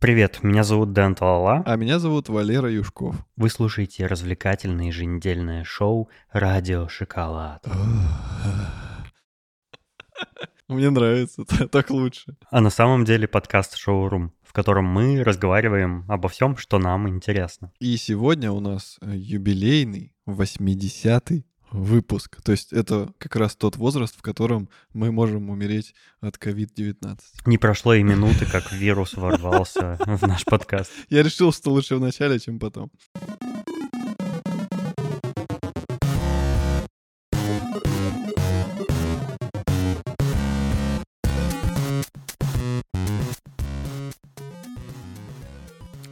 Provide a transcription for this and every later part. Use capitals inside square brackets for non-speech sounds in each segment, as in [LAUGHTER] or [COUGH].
Привет, меня зовут Дэн Талала. А меня зовут Валера Юшков. Вы слушаете развлекательное еженедельное шоу «Радио Шоколад». Мне нравится, [LAUGHS] так лучше. А на самом деле подкаст «Шоурум», в котором мы разговариваем обо всем, что нам интересно. И сегодня у нас э, юбилейный 80-й выпуск. То есть это как раз тот возраст, в котором мы можем умереть от COVID-19. Не прошло и минуты, как вирус ворвался в наш подкаст. Я решил, что лучше в начале, чем потом.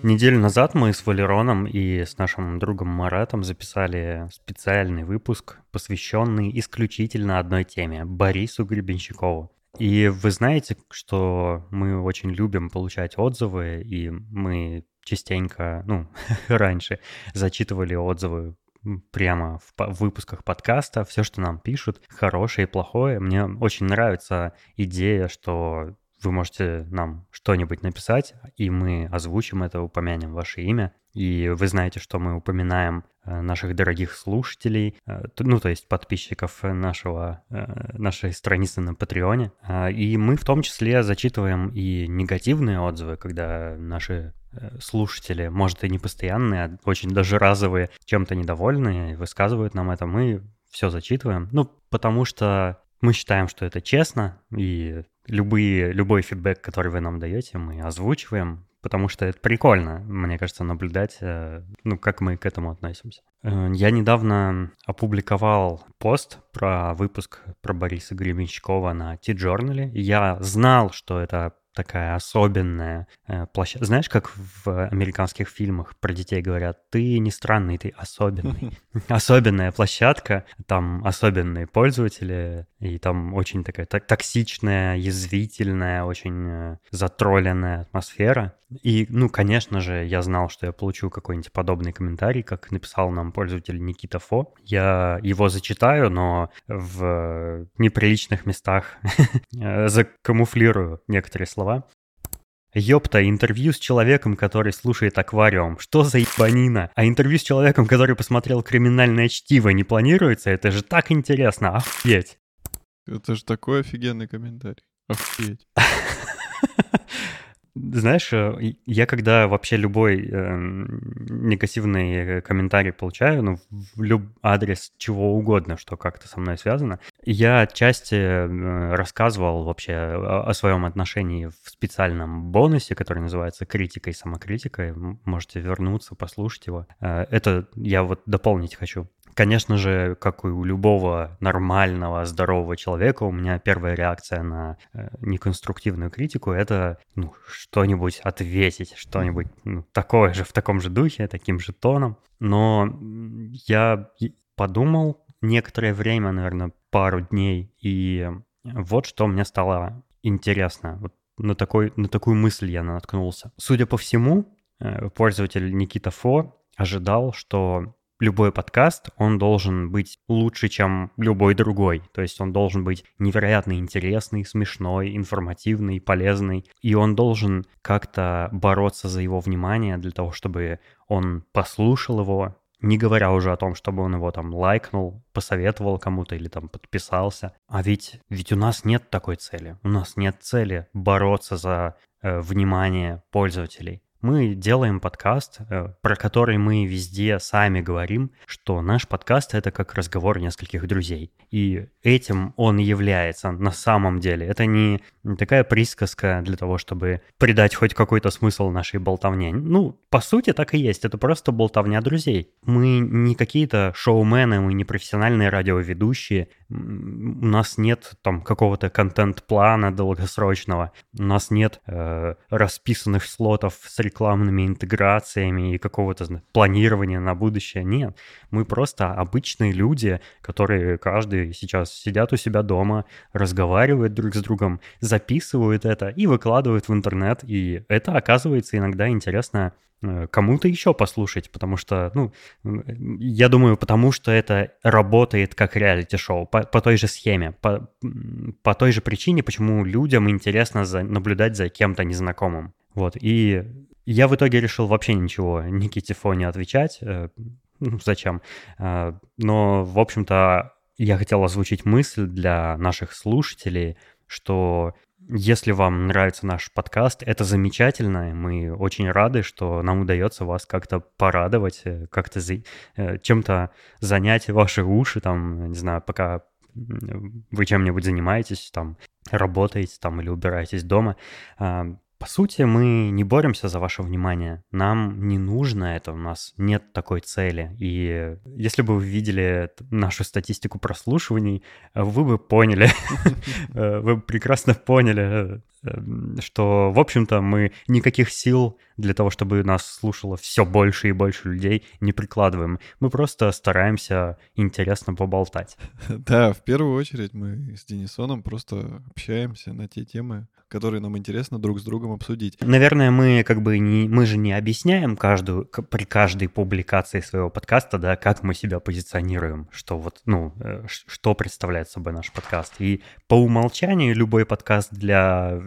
Неделю назад мы с Валероном и с нашим другом Маратом записали специальный выпуск, посвященный исключительно одной теме — Борису Гребенщикову. И вы знаете, что мы очень любим получать отзывы, и мы частенько, ну, [LAUGHS] раньше зачитывали отзывы прямо в, в выпусках подкаста, все, что нам пишут, хорошее и плохое. Мне очень нравится идея, что вы можете нам что-нибудь написать, и мы озвучим это, упомянем ваше имя. И вы знаете, что мы упоминаем э, наших дорогих слушателей, э, ну, то есть подписчиков нашего, э, нашей страницы на Патреоне. И мы в том числе зачитываем и негативные отзывы, когда наши слушатели, может, и не постоянные, а очень даже разовые, чем-то недовольны, высказывают нам это. Мы все зачитываем. Ну, потому что мы считаем, что это честно, и любые, любой фидбэк, который вы нам даете, мы озвучиваем, потому что это прикольно, мне кажется, наблюдать, э, ну, как мы к этому относимся. Э, я недавно опубликовал пост про выпуск про Бориса Гребенщикова на T-Journal. Я знал, что это такая особенная э, площадка. Знаешь, как в американских фильмах про детей говорят, ты не странный, ты особенный. [LAUGHS] [LAUGHS] Особенная площадка, там особенные пользователи, и там очень такая токсичная, язвительная, очень э, затролленная атмосфера. И, ну, конечно же, я знал, что я получу какой-нибудь подобный комментарий, как написал нам пользователь Никита Фо. Я его зачитаю, но в неприличных местах [LAUGHS] закамуфлирую некоторые слова. Ёпта, интервью с человеком, который слушает аквариум. Что за ебанина? А интервью с человеком, который посмотрел криминальное чтиво, не планируется? Это же так интересно, охуеть. Это же такой офигенный комментарий. Охуеть. [LAUGHS] Знаешь, э, я когда вообще любой э, негативный комментарий получаю, ну, в люб адрес чего угодно, что как-то со мной связано, я отчасти э, рассказывал вообще о, о своем отношении в специальном бонусе, который называется «Критика и самокритика». Можете вернуться, послушать его. Э, это я вот дополнить хочу. Конечно же, как и у любого нормального, здорового человека, у меня первая реакция на э, неконструктивную критику — это ну, что-нибудь ответить, что-нибудь ну, такое же, в таком же духе, таким же тоном. Но я подумал некоторое время, наверное, пару дней, и вот что мне стало интересно. Вот на, такой, на такую мысль я наткнулся. Судя по всему, э, пользователь Никита Фо ожидал, что любой подкаст, он должен быть лучше, чем любой другой. То есть он должен быть невероятно интересный, смешной, информативный, полезный. И он должен как-то бороться за его внимание для того, чтобы он послушал его, не говоря уже о том, чтобы он его там лайкнул, посоветовал кому-то или там подписался. А ведь, ведь у нас нет такой цели. У нас нет цели бороться за э, внимание пользователей. Мы делаем подкаст, э, про который мы везде сами говорим, что наш подкаст — это как разговор нескольких друзей. И этим он является на самом деле. Это не такая присказка для того, чтобы придать хоть какой-то смысл нашей болтовне. Ну, по сути, так и есть. Это просто болтовня друзей. Мы не какие-то шоумены, мы не профессиональные радиоведущие. У нас нет там какого-то контент-плана долгосрочного. У нас нет э, расписанных слотов с рекламными интеграциями и какого-то планирования на будущее. Нет, мы просто обычные люди, которые каждый сейчас сидят у себя дома, разговаривают друг с другом, записывают это и выкладывают в интернет. И это оказывается иногда интересно кому-то еще послушать, потому что, ну, я думаю, потому что это работает как реалити-шоу, по, по той же схеме, по, по той же причине, почему людям интересно за, наблюдать за кем-то незнакомым. Вот, и я в итоге решил вообще ничего Никите Фо не отвечать. Э, ну, зачем? Э, но, в общем-то, я хотел озвучить мысль для наших слушателей, что если вам нравится наш подкаст, это замечательно. Мы очень рады, что нам удается вас как-то порадовать, э, как-то за... чем-то занять ваши уши, там, не знаю, пока вы чем-нибудь занимаетесь, там, работаете там или убираетесь дома. По сути, мы не боремся за ваше внимание. Нам не нужно это, у нас нет такой цели. И если бы вы видели нашу статистику прослушиваний, вы бы поняли, [LAUGHS] вы бы прекрасно поняли, что, в общем-то, мы никаких сил для того, чтобы нас слушало все больше и больше людей, не прикладываем. Мы просто стараемся интересно поболтать. [LAUGHS] Да, в первую очередь мы с Денисоном просто общаемся на те темы, которые нам интересно друг с другом обсудить. Наверное, мы как бы не, мы же не объясняем каждую, при каждой публикации своего подкаста, да, как мы себя позиционируем, что вот, ну, э, что представляет собой наш подкаст. И по умолчанию любой подкаст для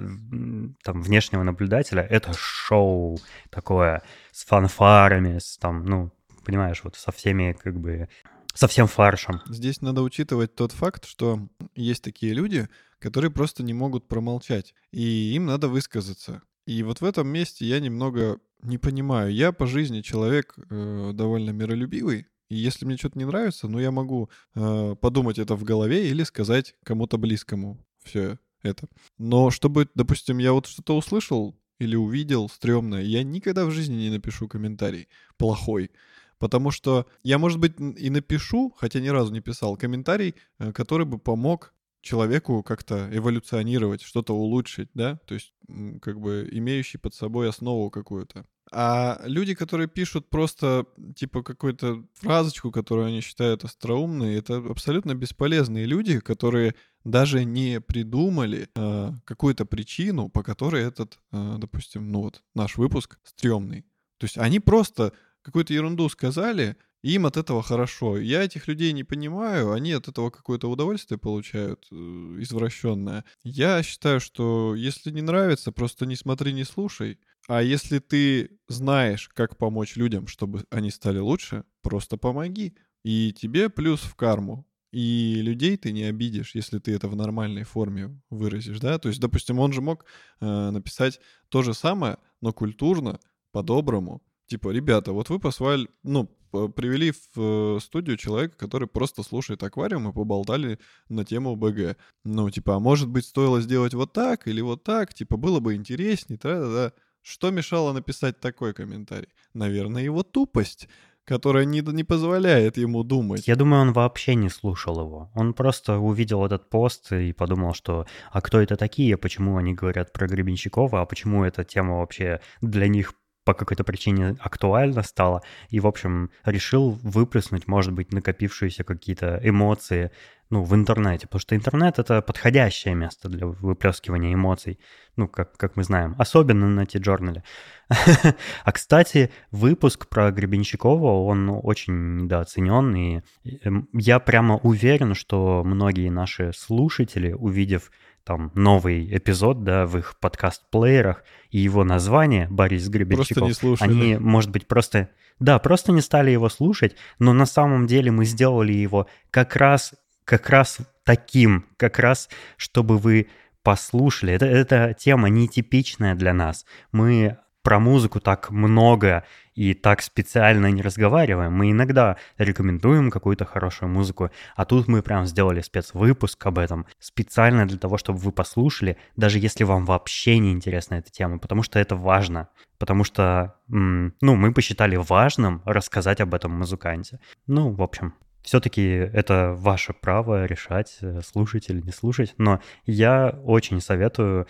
там внешнего наблюдателя это шоу такое с фанфарами, с там, ну, понимаешь, вот со всеми как бы со всем фаршем. Здесь надо учитывать тот факт, что есть такие люди, которые просто не могут промолчать, и им надо высказаться. И вот в этом месте я немного не понимаю. Я по жизни человек э, довольно миролюбивый, и если мне что-то не нравится, ну я могу э, подумать это в голове или сказать кому-то близкому все это. Но чтобы, допустим, я вот что-то услышал или увидел стрёмное, я никогда в жизни не напишу комментарий плохой. Потому что я, может быть, и напишу, хотя ни разу не писал, комментарий, э, который бы помог человеку как-то эволюционировать, что-то улучшить, да, то есть как бы имеющий под собой основу какую-то. А люди, которые пишут просто типа какую-то фразочку, которую они считают остроумной, это абсолютно бесполезные люди, которые даже не придумали э, какую-то причину, по которой этот, э, допустим, ну вот наш выпуск стрёмный. То есть они просто какую-то ерунду сказали, им от этого хорошо. Я этих людей не понимаю, они от этого какое-то удовольствие получают э, извращенное. Я считаю, что если не нравится, просто не смотри, не слушай. А если ты знаешь, как помочь людям, чтобы они стали лучше, просто помоги. И тебе плюс в карму. И людей ты не обидишь, если ты это в нормальной форме выразишь, да? То есть, допустим, он же мог э, написать то же самое, но культурно, по-доброму. Типа, ребята, вот вы позвали, ну, привели в э, студию человека, который просто слушает аквариум и поболтали на тему БГ. Ну, типа, а может быть, стоило сделать вот так или вот так, типа, было бы интереснее, да-да-да. Что мешало написать такой комментарий? Наверное, его тупость которая не, не позволяет ему думать. Я думаю, он вообще не слушал его. Он просто увидел этот пост и подумал, что «а кто это такие? Почему они говорят про Гребенщикова? А почему эта тема вообще для них по какой-то причине актуально стало, и, в общем, решил выплеснуть, может быть, накопившиеся какие-то эмоции, ну, в интернете, потому что интернет — это подходящее место для выплескивания эмоций, ну, как, как мы знаем, особенно на T-Journal. [LAUGHS] а, кстати, выпуск про Гребенщикова, он очень недооценен, и эм, я прямо уверен, что многие наши слушатели, увидев там новый эпизод, да, в их подкаст-плеерах, и его название Борис Гребенщиков, они, может быть, просто... Да, просто не стали его слушать, но на самом деле мы сделали его как раз, как раз таким, как раз, чтобы вы послушали. Это, эта тема нетипичная для нас. Мы про музыку так много и так специально не разговариваем. Мы иногда рекомендуем какую-то хорошую музыку, а тут мы прям сделали спецвыпуск об этом специально для того, чтобы вы послушали, даже если вам вообще не интересна эта тема, потому что это важно. Потому что, ну, мы посчитали важным рассказать об этом музыканте. Ну, в общем, все-таки это ваше право решать, э, слушать или не слушать, но я очень советую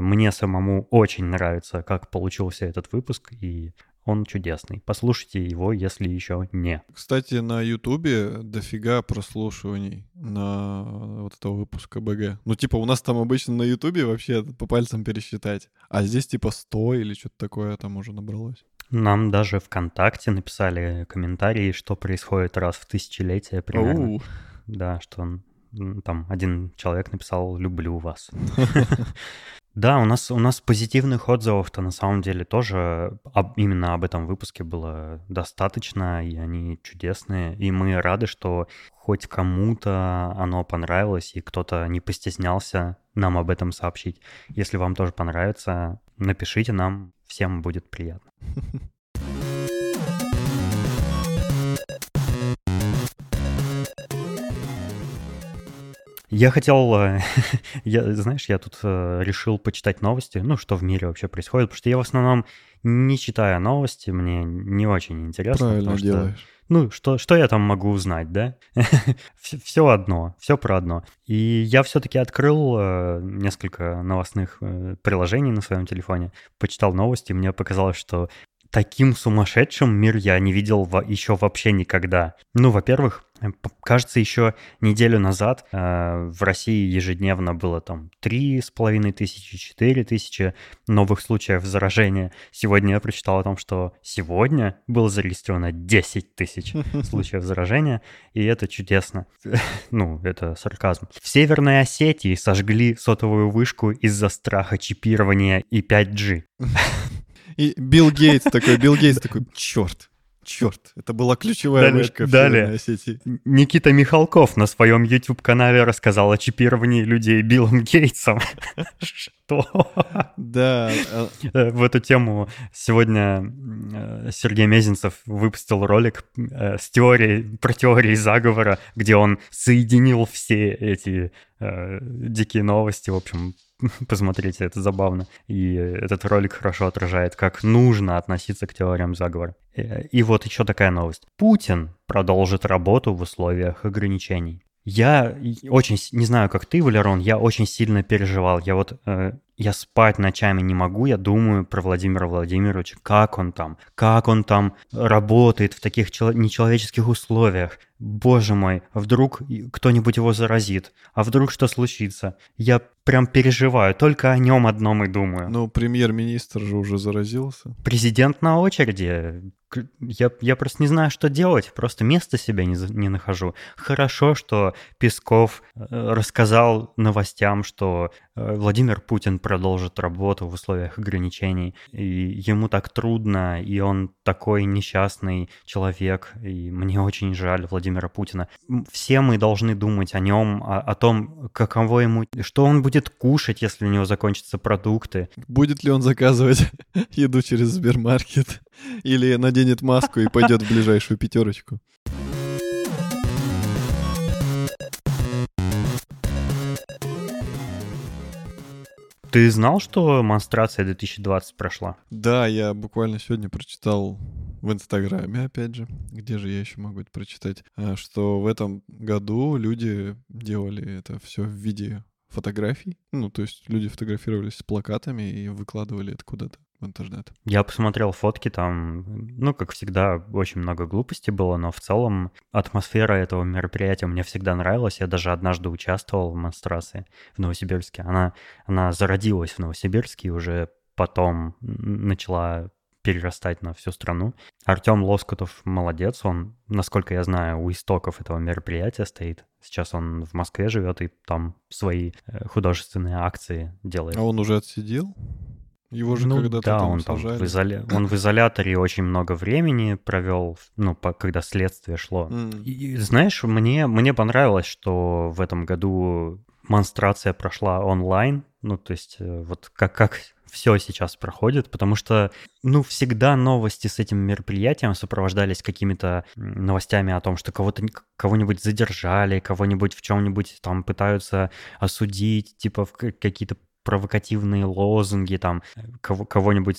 мне самому очень нравится, как получился этот выпуск, и он чудесный. Послушайте его, если еще не. Кстати, на Ютубе дофига прослушиваний на вот этого выпуска БГ. Ну, типа, у нас там обычно на Ютубе вообще по пальцам пересчитать. А здесь типа 100 или что-то такое там уже набралось. Нам даже ВКонтакте написали комментарии, что происходит раз в тысячелетие примерно. Оу. Да, что он там один человек написал «люблю вас». [LAUGHS] Да, у нас, у нас позитивных отзывов-то на самом деле тоже об, именно об этом выпуске было достаточно, и они чудесные. И мы рады, что хоть кому-то оно понравилось, и кто-то не постеснялся нам об этом сообщить. Если вам тоже понравится, напишите нам, всем будет приятно. [LAUGHS] Я хотел, э, [LAUGHS] я, знаешь, я тут э, решил почитать новости, ну, что в мире вообще происходит, потому что я в основном не читаю новости, мне не очень интересно. Правильно что, делаешь. Ну, что, что я там могу узнать, да? [LAUGHS] все, все одно, все про одно. И я все-таки открыл э, несколько новостных э, приложений на своем телефоне, почитал новости, мне показалось, что таким сумасшедшим мир я не видел еще вообще никогда. Ну, во-первых, Э, кажется, еще неделю назад э, в России ежедневно было там три с половиной тысячи, четыре тысячи новых случаев заражения. Сегодня я прочитал о том, что сегодня было зарегистрировано 10 тысяч [LAUGHS] случаев заражения, и это чудесно. [LAUGHS] ну, это сарказм. В Северной Осетии сожгли сотовую вышку из-за страха чипирования и 5G. [LAUGHS] И Билл Гейтс такой, Билл Гейтс такой, черт, Черт, это была ключевая далее, вышка далее. Осетии. Никита Михалков на своем YouTube-канале рассказал о чипировании людей Биллом Гейтсом. [LAUGHS] Что? Да. А э, в эту тему сегодня э, Сергей Мезенцев выпустил ролик э, с теорией, про теории заговора, где он соединил все эти дикие новости, в общем, [LAUGHS] Посмотрите, это забавно. И этот ролик хорошо отражает, как нужно относиться к теориям заговора. Э, и вот еще такая новость. Путин продолжит работу в условиях ограничений. Я очень, не знаю, как ты, Валерон, я очень сильно переживал. Я вот, э, я спать ночами не могу, я думаю про Владимира Владимировича, как он там, как он там работает в таких чело- нечеловеческих условиях. Боже мой, вдруг кто-нибудь его заразит, а вдруг что случится? Я прям переживаю, только о нем одном и думаю. Ну, премьер-министр же уже заразился. Президент на очереди я, я просто не знаю, что делать, просто места себя не, не нахожу. Хорошо, что Песков э, рассказал новостям, что э, Владимир Путин продолжит работу в условиях ограничений, и ему так трудно, и он такой несчастный человек, и мне очень жаль Владимира Путина. Все мы должны думать о нем, о, о том, каково ему, что он будет кушать, если у него закончатся продукты. Будет ли он заказывать [LAUGHS] еду через Сбермаркет? [LAUGHS] Или наденет маску и пойдет в ближайшую пятерочку. Ты знал, что монстрация 2020 прошла? Да, я буквально сегодня прочитал в Инстаграме, опять же, где же я еще могу это прочитать, а, что в этом году люди делали это все в виде фотографий. Ну, то есть люди фотографировались с плакатами и выкладывали это куда-то в интернет. Я посмотрел фотки, там, ну, как всегда, очень много глупости было, но в целом атмосфера этого мероприятия мне всегда нравилась. Я даже однажды участвовал в монстрации в Новосибирске. Она, она зародилась в Новосибирске и уже потом начала перерастать на всю страну. Артем Лоскутов молодец, он, насколько я знаю, у истоков этого мероприятия стоит. Сейчас он в Москве живет и там свои э, художественные акции делает. А он уже отсидел? Его же ну, когда-то да, там он сажали. там в, изоля... он в изоляторе очень много времени провел, ну, по... когда следствие шло. Mm. И, знаешь, мне, мне понравилось, что в этом году монстрация прошла онлайн, ну, то есть э, вот как, как все сейчас проходит, потому что, ну, всегда новости с этим мероприятием сопровождались какими-то новостями о том, что кого-то кого-нибудь задержали, кого-нибудь в чем-нибудь там пытаются осудить, типа в какие-то провокативные лозунги, там, кого- кого-нибудь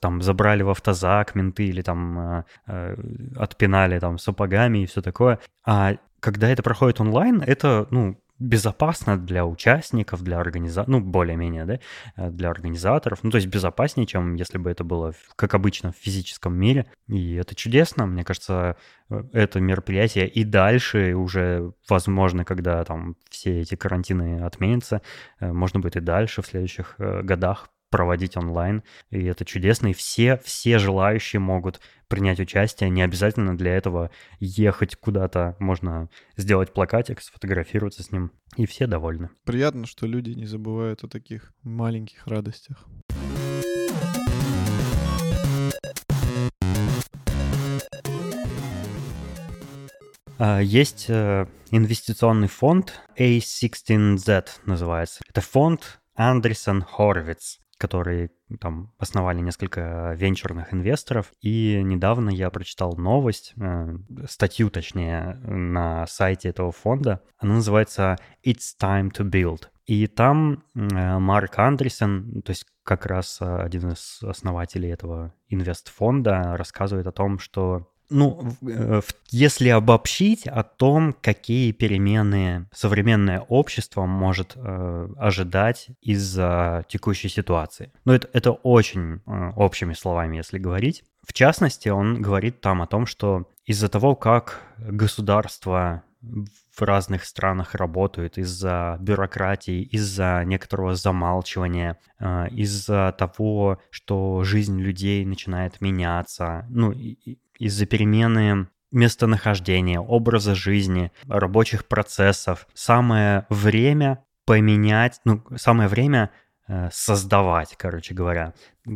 там забрали в автозак менты или там э, э, отпинали там сапогами и все такое. А когда это проходит онлайн, это, ну, безопасно для участников, для организаторов, ну, более-менее, да, э, для организаторов. Ну, то есть безопаснее, чем если бы это было, как обычно, в физическом мире. И это чудесно. Мне кажется, э, это мероприятие и дальше уже, возможно, когда там все эти карантины отменятся, э, можно будет и дальше в следующих годах проводить онлайн, и это чудесно, и все, все желающие могут принять участие, не обязательно для этого ехать куда-то, можно сделать плакатик, сфотографироваться с ним, и все довольны. Приятно, что люди не забывают о таких маленьких радостях. А, есть э, инвестиционный фонд A16Z называется. Это фонд Андерсон Хорвиц, который там основали несколько венчурных инвесторов. И недавно я прочитал новость, э, статью точнее, на сайте этого фонда. Она называется «It's time to build». И там э, Марк Андерсон, то есть как раз один из основателей этого инвестфонда, рассказывает о том, что ну, э, если обобщить о том, какие перемены современное общество может э, ожидать из-за текущей ситуации. Ну, это, это очень э, общими словами, если говорить. В частности, он говорит там о том, что из-за того, как государство в разных странах работают из-за бюрократии, из-за некоторого замалчивания, э, из-за того, что жизнь людей начинает меняться, ну, из-за перемены местонахождения, образа жизни, рабочих процессов. Самое время поменять, ну, самое время э, создавать, короче говоря.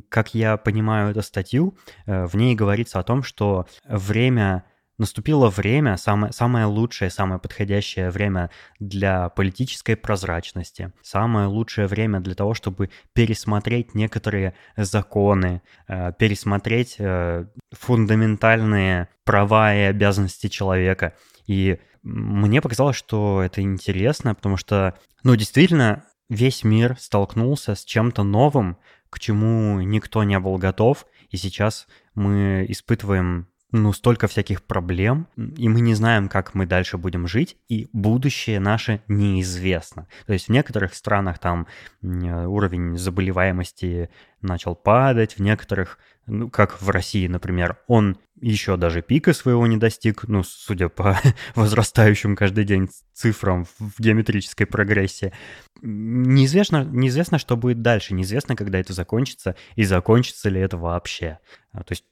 Как я понимаю эту статью, э, в ней говорится о том, что время Наступило время, самое, самое лучшее, самое подходящее время для политической прозрачности, самое лучшее время для того, чтобы пересмотреть некоторые законы, э, пересмотреть э, фундаментальные права и обязанности человека. И мне показалось, что это интересно, потому что, ну, действительно, весь мир столкнулся с чем-то новым, к чему никто не был готов, и сейчас мы испытываем ну, столько всяких проблем, и мы не знаем, как мы дальше будем жить, и будущее наше неизвестно. То есть в некоторых странах там уровень заболеваемости начал падать, в некоторых, ну, как в России, например, он еще даже пика своего не достиг, ну, судя по [LAUGHS] возрастающим каждый день цифрам в геометрической прогрессии. Неизвестно, неизвестно, что будет дальше, неизвестно, когда это закончится, и закончится ли это вообще. А, то есть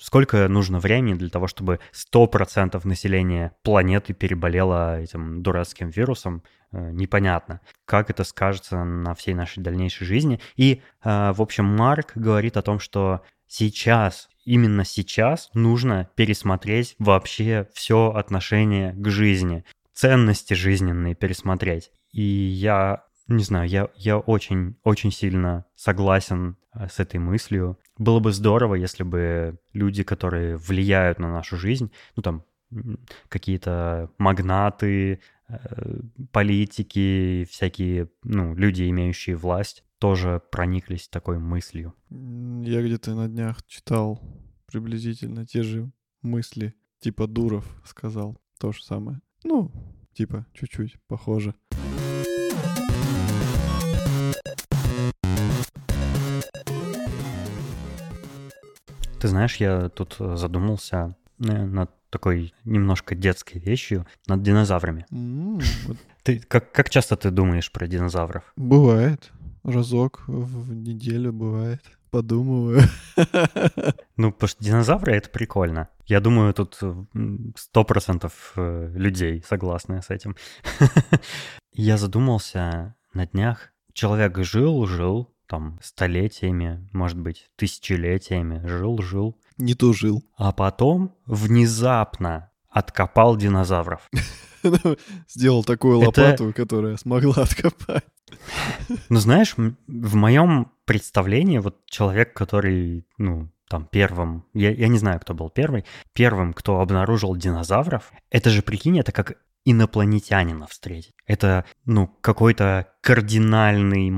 сколько нужно времени для того, чтобы 100% населения планеты переболело этим дурацким вирусом, э, непонятно. Как это скажется на всей нашей дальнейшей жизни. И, э, в общем, Марк говорит о том, что сейчас, именно сейчас нужно пересмотреть вообще все отношение к жизни, ценности жизненные пересмотреть. И я не знаю, я, я очень, очень сильно согласен э, с этой мыслью. Было бы здорово, если бы люди, которые влияют на нашу жизнь, ну там какие-то магнаты, э, политики, всякие, ну, люди, имеющие власть, тоже прониклись такой мыслью. Я где-то на днях читал приблизительно те же мысли. Типа Дуров сказал то же самое. Ну, типа, чуть-чуть похоже. Ты знаешь, я тут э, задумался э, над такой немножко детской вещью, над динозаврами. Mm, Ты как, как часто ты думаешь про динозавров? Бывает. Разок в неделю бывает. Подумываю. [LAUGHS] Ну, потому что динозавры — это прикольно. Я думаю, тут сто процентов э, людей согласны с этим. [LAUGHS] Я задумался на днях. Человек жил-жил, там столетиями, может быть, тысячелетиями жил-жил. Не то жил. А потом внезапно откопал динозавров. [LAUGHS] Сделал такую лопату, которая смогла откопать. [LAUGHS] Ну, знаешь, в моем представлении вот человек, который, ну, там первым, я, я не знаю, кто был первый, первым, кто обнаружил динозавров, это же, прикинь, это как инопланетянина встретить. Это, ну, какой-то кардинальный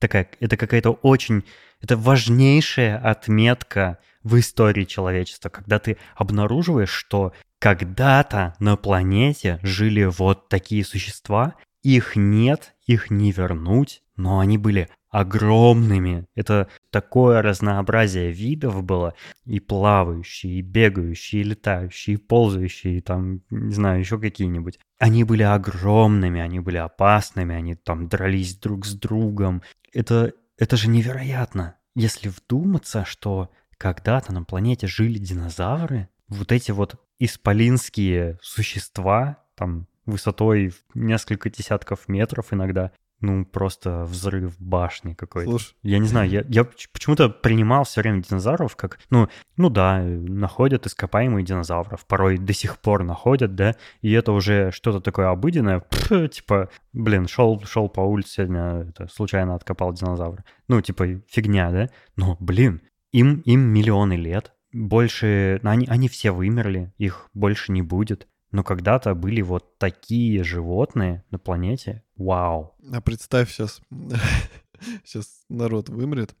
такая, это какая-то очень, это важнейшая отметка в истории человечества, когда ты обнаруживаешь, что когда-то на планете жили вот такие существа, их нет, их не вернуть, но они были огромными. Это такое разнообразие видов было. И плавающие, и бегающие, и летающие, и ползающие, и там, не знаю, еще какие-нибудь. Они были огромными, они были опасными, они там дрались друг с другом. Это это же невероятно. Если вдуматься, что когда-то на планете жили динозавры, вот эти вот исполинские существа, там, высотой в несколько десятков метров иногда, ну, просто взрыв башни какой-то. Слушай. Я не знаю, я, я почему-то принимал все время динозавров как, ну, ну да, находят ископаемые динозавров, порой до сих пор находят, да, и это уже что-то такое обыденное, пф, типа, блин, шел, шел по улице сегодня, это, случайно откопал динозавра. Ну, типа, фигня, да? Но, блин, им, им миллионы лет, больше, они, они все вымерли, их больше не будет. Но когда-то были вот такие животные на планете. Вау. А представь сейчас, сейчас [LAUGHS] народ вымрет,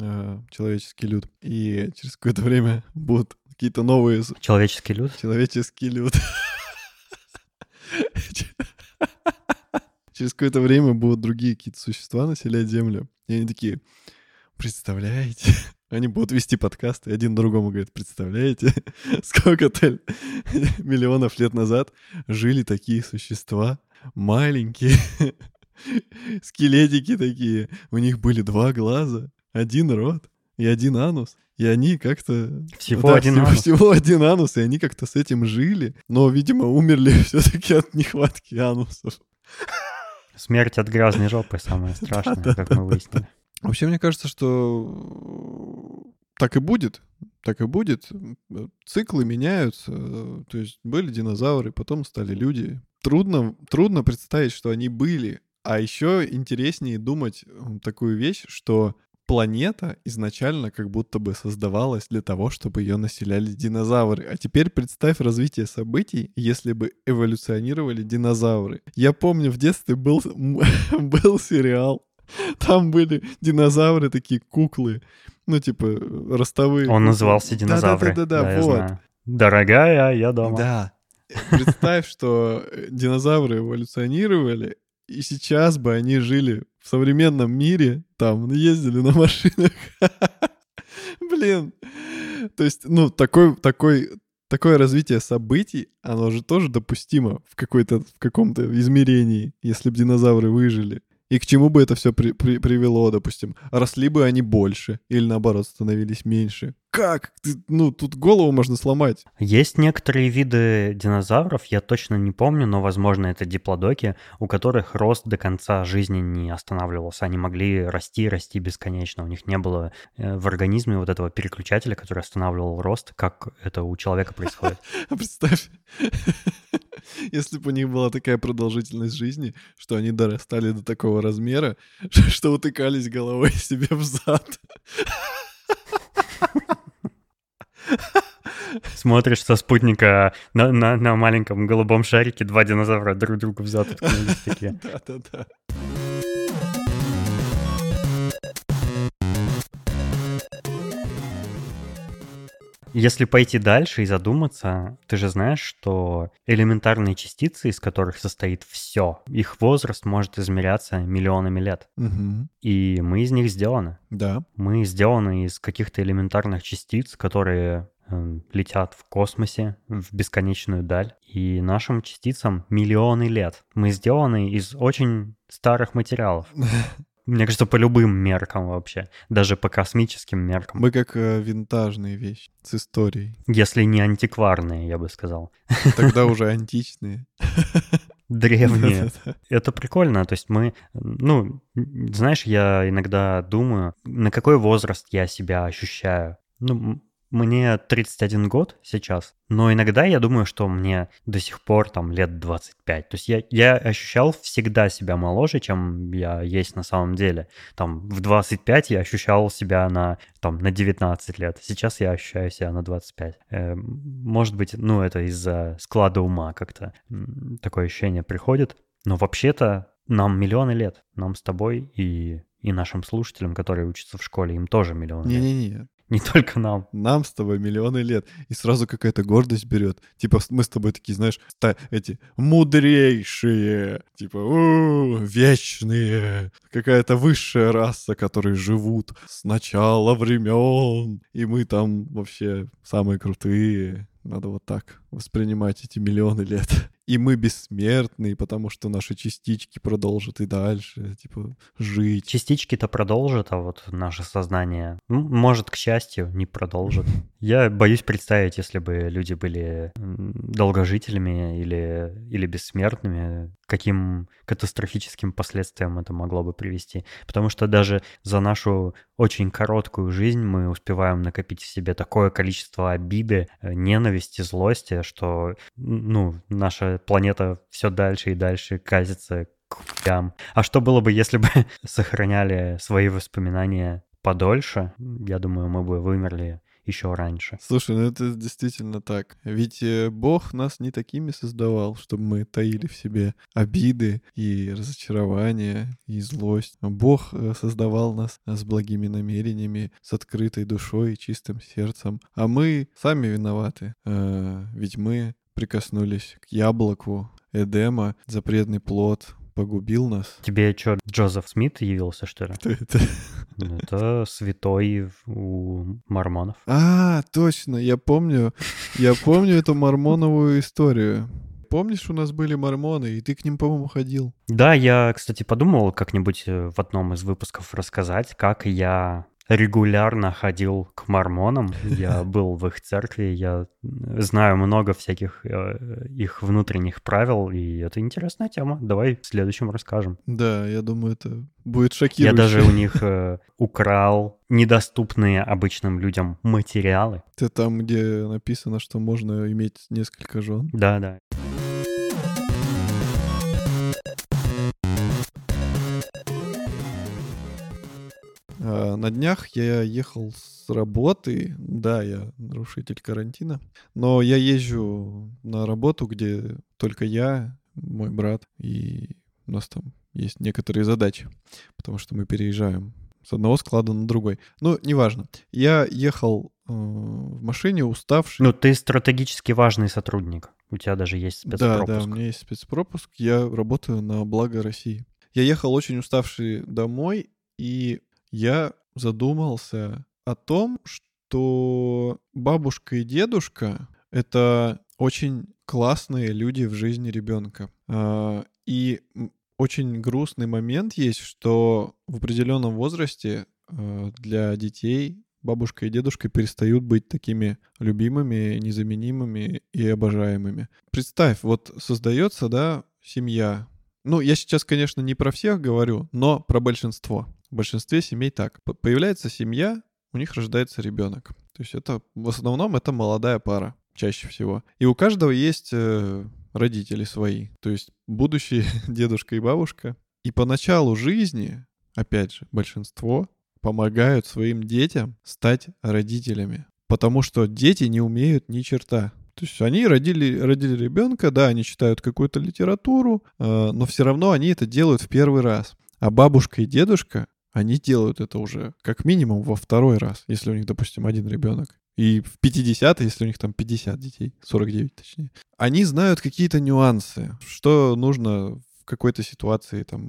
э, человеческий люд, и через какое-то время будут какие-то новые... Человеческий люд? Человеческий люд. Через какое-то время будут другие какие-то существа населять Землю. И они такие, представляете, они будут вести подкасты, один другому говорит, представляете, [LAUGHS] сколько-то [LAUGHS] миллионов лет назад жили такие существа, маленькие, [LAUGHS] скелетики такие, у них были два глаза, один рот и один анус. И они как-то... Всего да, один всего, анус. Всего один анус, и они как-то с этим жили. Но, видимо, умерли все-таки от нехватки анусов. Смерть от грязной жопы самое страшное, как мы выяснили. Вообще, мне кажется, что так и будет. Так и будет. Циклы меняются. То есть были динозавры, потом стали люди. Трудно, трудно представить, что они были. А еще интереснее думать такую вещь, что планета изначально как будто бы создавалась для того, чтобы ее населяли динозавры. А теперь представь развитие событий, если бы эволюционировали динозавры. Я помню, в детстве был, [LAUGHS] был сериал [LAUGHS] там были динозавры, такие куклы, ну, типа, ростовые. Он назывался «Динозавры». Да-да-да, да, вот. Дорогая, я дома. Да. Представь, что динозавры эволюционировали, и сейчас бы они жили в современном мире, там, ездили на машинах. [LAUGHS] Блин. То есть, ну, такой, такой, такое развитие событий, оно же тоже допустимо в, какой-то, в каком-то измерении, если бы динозавры выжили. И к чему бы это все при, при, привело, допустим? Росли бы они больше или наоборот становились меньше? Как? Ну, тут голову можно сломать. Есть некоторые виды динозавров, я точно не помню, но, возможно, это диплодоки, у которых рост до конца жизни не останавливался. Они могли расти, расти бесконечно. У них не было э, в организме вот этого переключателя, который останавливал рост, как это у человека происходит. [LAUGHS] Представь, [LAUGHS] если бы у них была такая продолжительность жизни, что они дорастали до такого размера, [LAUGHS] что утыкались головой себе в зад. [LAUGHS] Смотришь со спутника на, на, на маленьком голубом шарике, два динозавра друг другу в зад такие. Да-да-да. Если пойти дальше и задуматься, ты же знаешь, что элементарные частицы, из которых состоит все, их возраст может измеряться миллионами лет. Угу. И мы из них сделаны. Да. Мы сделаны из каких-то элементарных частиц, которые э, летят в космосе в бесконечную даль. И нашим частицам миллионы лет. Мы сделаны из очень старых материалов. [LAUGHS] Мне кажется, по любым меркам вообще, даже по космическим меркам. Мы как э, винтажные вещи с историей. Если не антикварные, я бы сказал. Тогда [LAUGHS] уже античные. Древние. [LAUGHS] Это прикольно. То есть мы, ну, знаешь, я иногда думаю, на какой возраст я себя ощущаю. Ну, мне 31 год сейчас, но иногда я думаю, что мне до сих пор там лет 25. То есть я, я ощущал всегда себя моложе, чем я есть на самом деле. Там в 25 я ощущал себя на, там, на 19 лет. Сейчас я ощущаю себя на 25. Э, может быть, ну это из-за склада ума как-то такое ощущение приходит. Но вообще-то нам миллионы лет. Нам с тобой и и нашим слушателям, которые учатся в школе, им тоже лет. Не-не-не, не только нам. Нам с тобой миллионы лет. И сразу какая-то гордость берет. Типа мы с тобой такие, знаешь, эти мудрейшие, типа у вечные. Какая-то высшая раса, которые живут с начала времен. И мы там вообще самые крутые. Надо вот так воспринимать эти миллионы лет. И мы бессмертные, потому что наши частички продолжат и дальше, типа, жить. Частички-то продолжат, а вот наше сознание, ну, может, к счастью, не продолжит. [LAUGHS] Я боюсь представить, если бы люди были долгожителями или, или бессмертными, каким катастрофическим последствиям это могло бы привести. Потому что даже за нашу очень короткую жизнь мы успеваем накопить в себе такое количество обиды, э, ненависти, злости, что ну, наша планета все дальше и дальше катится к хуям. А что было бы, если бы [LAUGHS] сохраняли свои воспоминания подольше? Я думаю, мы бы вымерли еще раньше. Слушай, ну это действительно так. Ведь э, Бог нас не такими создавал, чтобы мы таили в себе обиды и разочарования и злость. Бог э, создавал нас с благими намерениями, с открытой душой и чистым сердцем. А мы сами виноваты. Э, ведь мы прикоснулись к яблоку Эдема, запретный плод, погубил нас. Тебе что, Джозеф Смит явился, что ли? [LAUGHS] Кто это? Ну, это святой у мормонов. А, точно, я помню, я помню эту мормоновую историю. Помнишь, у нас были мормоны, и ты к ним, по-моему, ходил? Да, я, кстати, подумал как-нибудь э, в одном из выпусков рассказать, как я регулярно ходил к мормонам. Я [LAUGHS] был в их церкви, я знаю много всяких э, их внутренних правил, и это интересная тема. Давай в следующем расскажем. Да, я думаю, это будет шокирующе. Я даже у них [LAUGHS] э, украл недоступные обычным людям материалы. Ты там, где написано, что можно иметь несколько жен? Да, да. На днях я ехал с работы. Да, я нарушитель карантина. Но я езжу на работу, где только я, мой брат, и у нас там есть некоторые задачи, потому что мы переезжаем с одного склада на другой. Ну, неважно. Я ехал э, в машине уставший. Ну, ты стратегически важный сотрудник. У тебя даже есть спецпропуск. Да, да, у меня есть спецпропуск. Я работаю на благо России. Я ехал очень уставший домой, и я задумался о том, что бабушка и дедушка — это очень классные люди в жизни ребенка. А, и очень грустный момент есть, что в определенном возрасте а, для детей бабушка и дедушка перестают быть такими любимыми, незаменимыми и обожаемыми. Представь, вот создается, да, семья. Ну, я сейчас, конечно, не про всех говорю, но про большинство. В большинстве семей так. Появляется семья, у них рождается ребенок. То есть это в основном это молодая пара чаще всего. И у каждого есть э, родители свои, то есть будущие [LAUGHS] дедушка и бабушка. И по началу жизни, опять же, большинство помогают своим детям стать родителями. Потому что дети не умеют ни черта. То есть они родили, родили ребенка, да, они читают какую-то литературу, э, но все равно они это делают в первый раз. А бабушка и дедушка они делают это уже как минимум во второй раз, если у них, допустим, один ребенок. И в 50, если у них там 50 детей, 49 точнее. Они знают какие-то нюансы, что нужно в какой-то ситуации там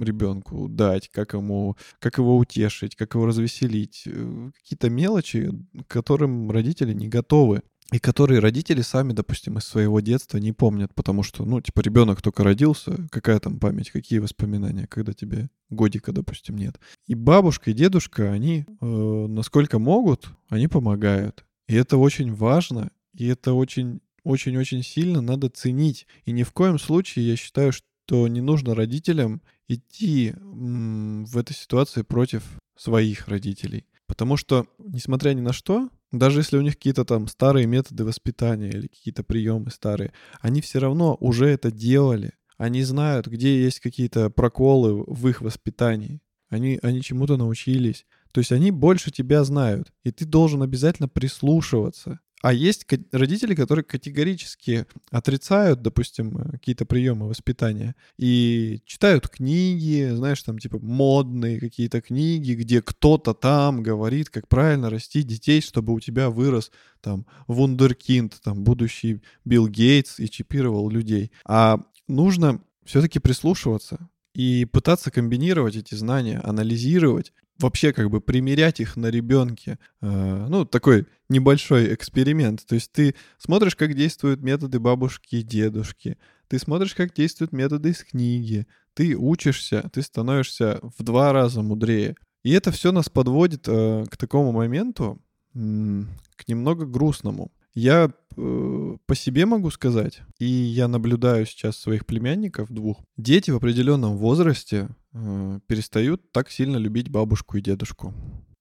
ребенку дать, как ему, как его утешить, как его развеселить. Э, какие-то мелочи, к которым родители не готовы и которые родители сами, допустим, из своего детства не помнят, потому что, ну, типа, ребенок только родился, какая там память, какие воспоминания, когда тебе годика, допустим, нет. И бабушка, и дедушка, они, э, насколько могут, они помогают. И это очень важно, и это очень очень-очень сильно надо ценить. И ни в коем случае я считаю, что не нужно родителям идти в этой ситуации против своих родителей. Потому что, несмотря ни на что, даже если у них какие-то там старые методы воспитания или какие-то приемы старые, они все равно уже это делали. Они знают, где есть какие-то проколы в их воспитании. Они, они чему-то научились. То есть они больше тебя знают. И ты должен обязательно прислушиваться. А есть родители, которые категорически отрицают, допустим, э, какие-то приемы воспитания и читают книги, знаешь, там типа модные какие-то книги, где кто-то там говорит, как правильно расти детей, чтобы у тебя вырос там вундеркинд, там будущий Билл Гейтс и чипировал людей. А нужно все-таки прислушиваться и пытаться комбинировать эти знания, анализировать, вообще как бы примерять их на ребенке. Э, ну, такой небольшой эксперимент. То есть ты смотришь, как действуют методы бабушки и дедушки, ты смотришь, как действуют методы из книги, ты учишься, ты становишься в два раза мудрее. И это все нас подводит э, к такому моменту, к немного грустному. Я э, по себе могу сказать, и я наблюдаю сейчас своих племянников двух. Дети в определенном возрасте э, перестают так сильно любить бабушку и дедушку.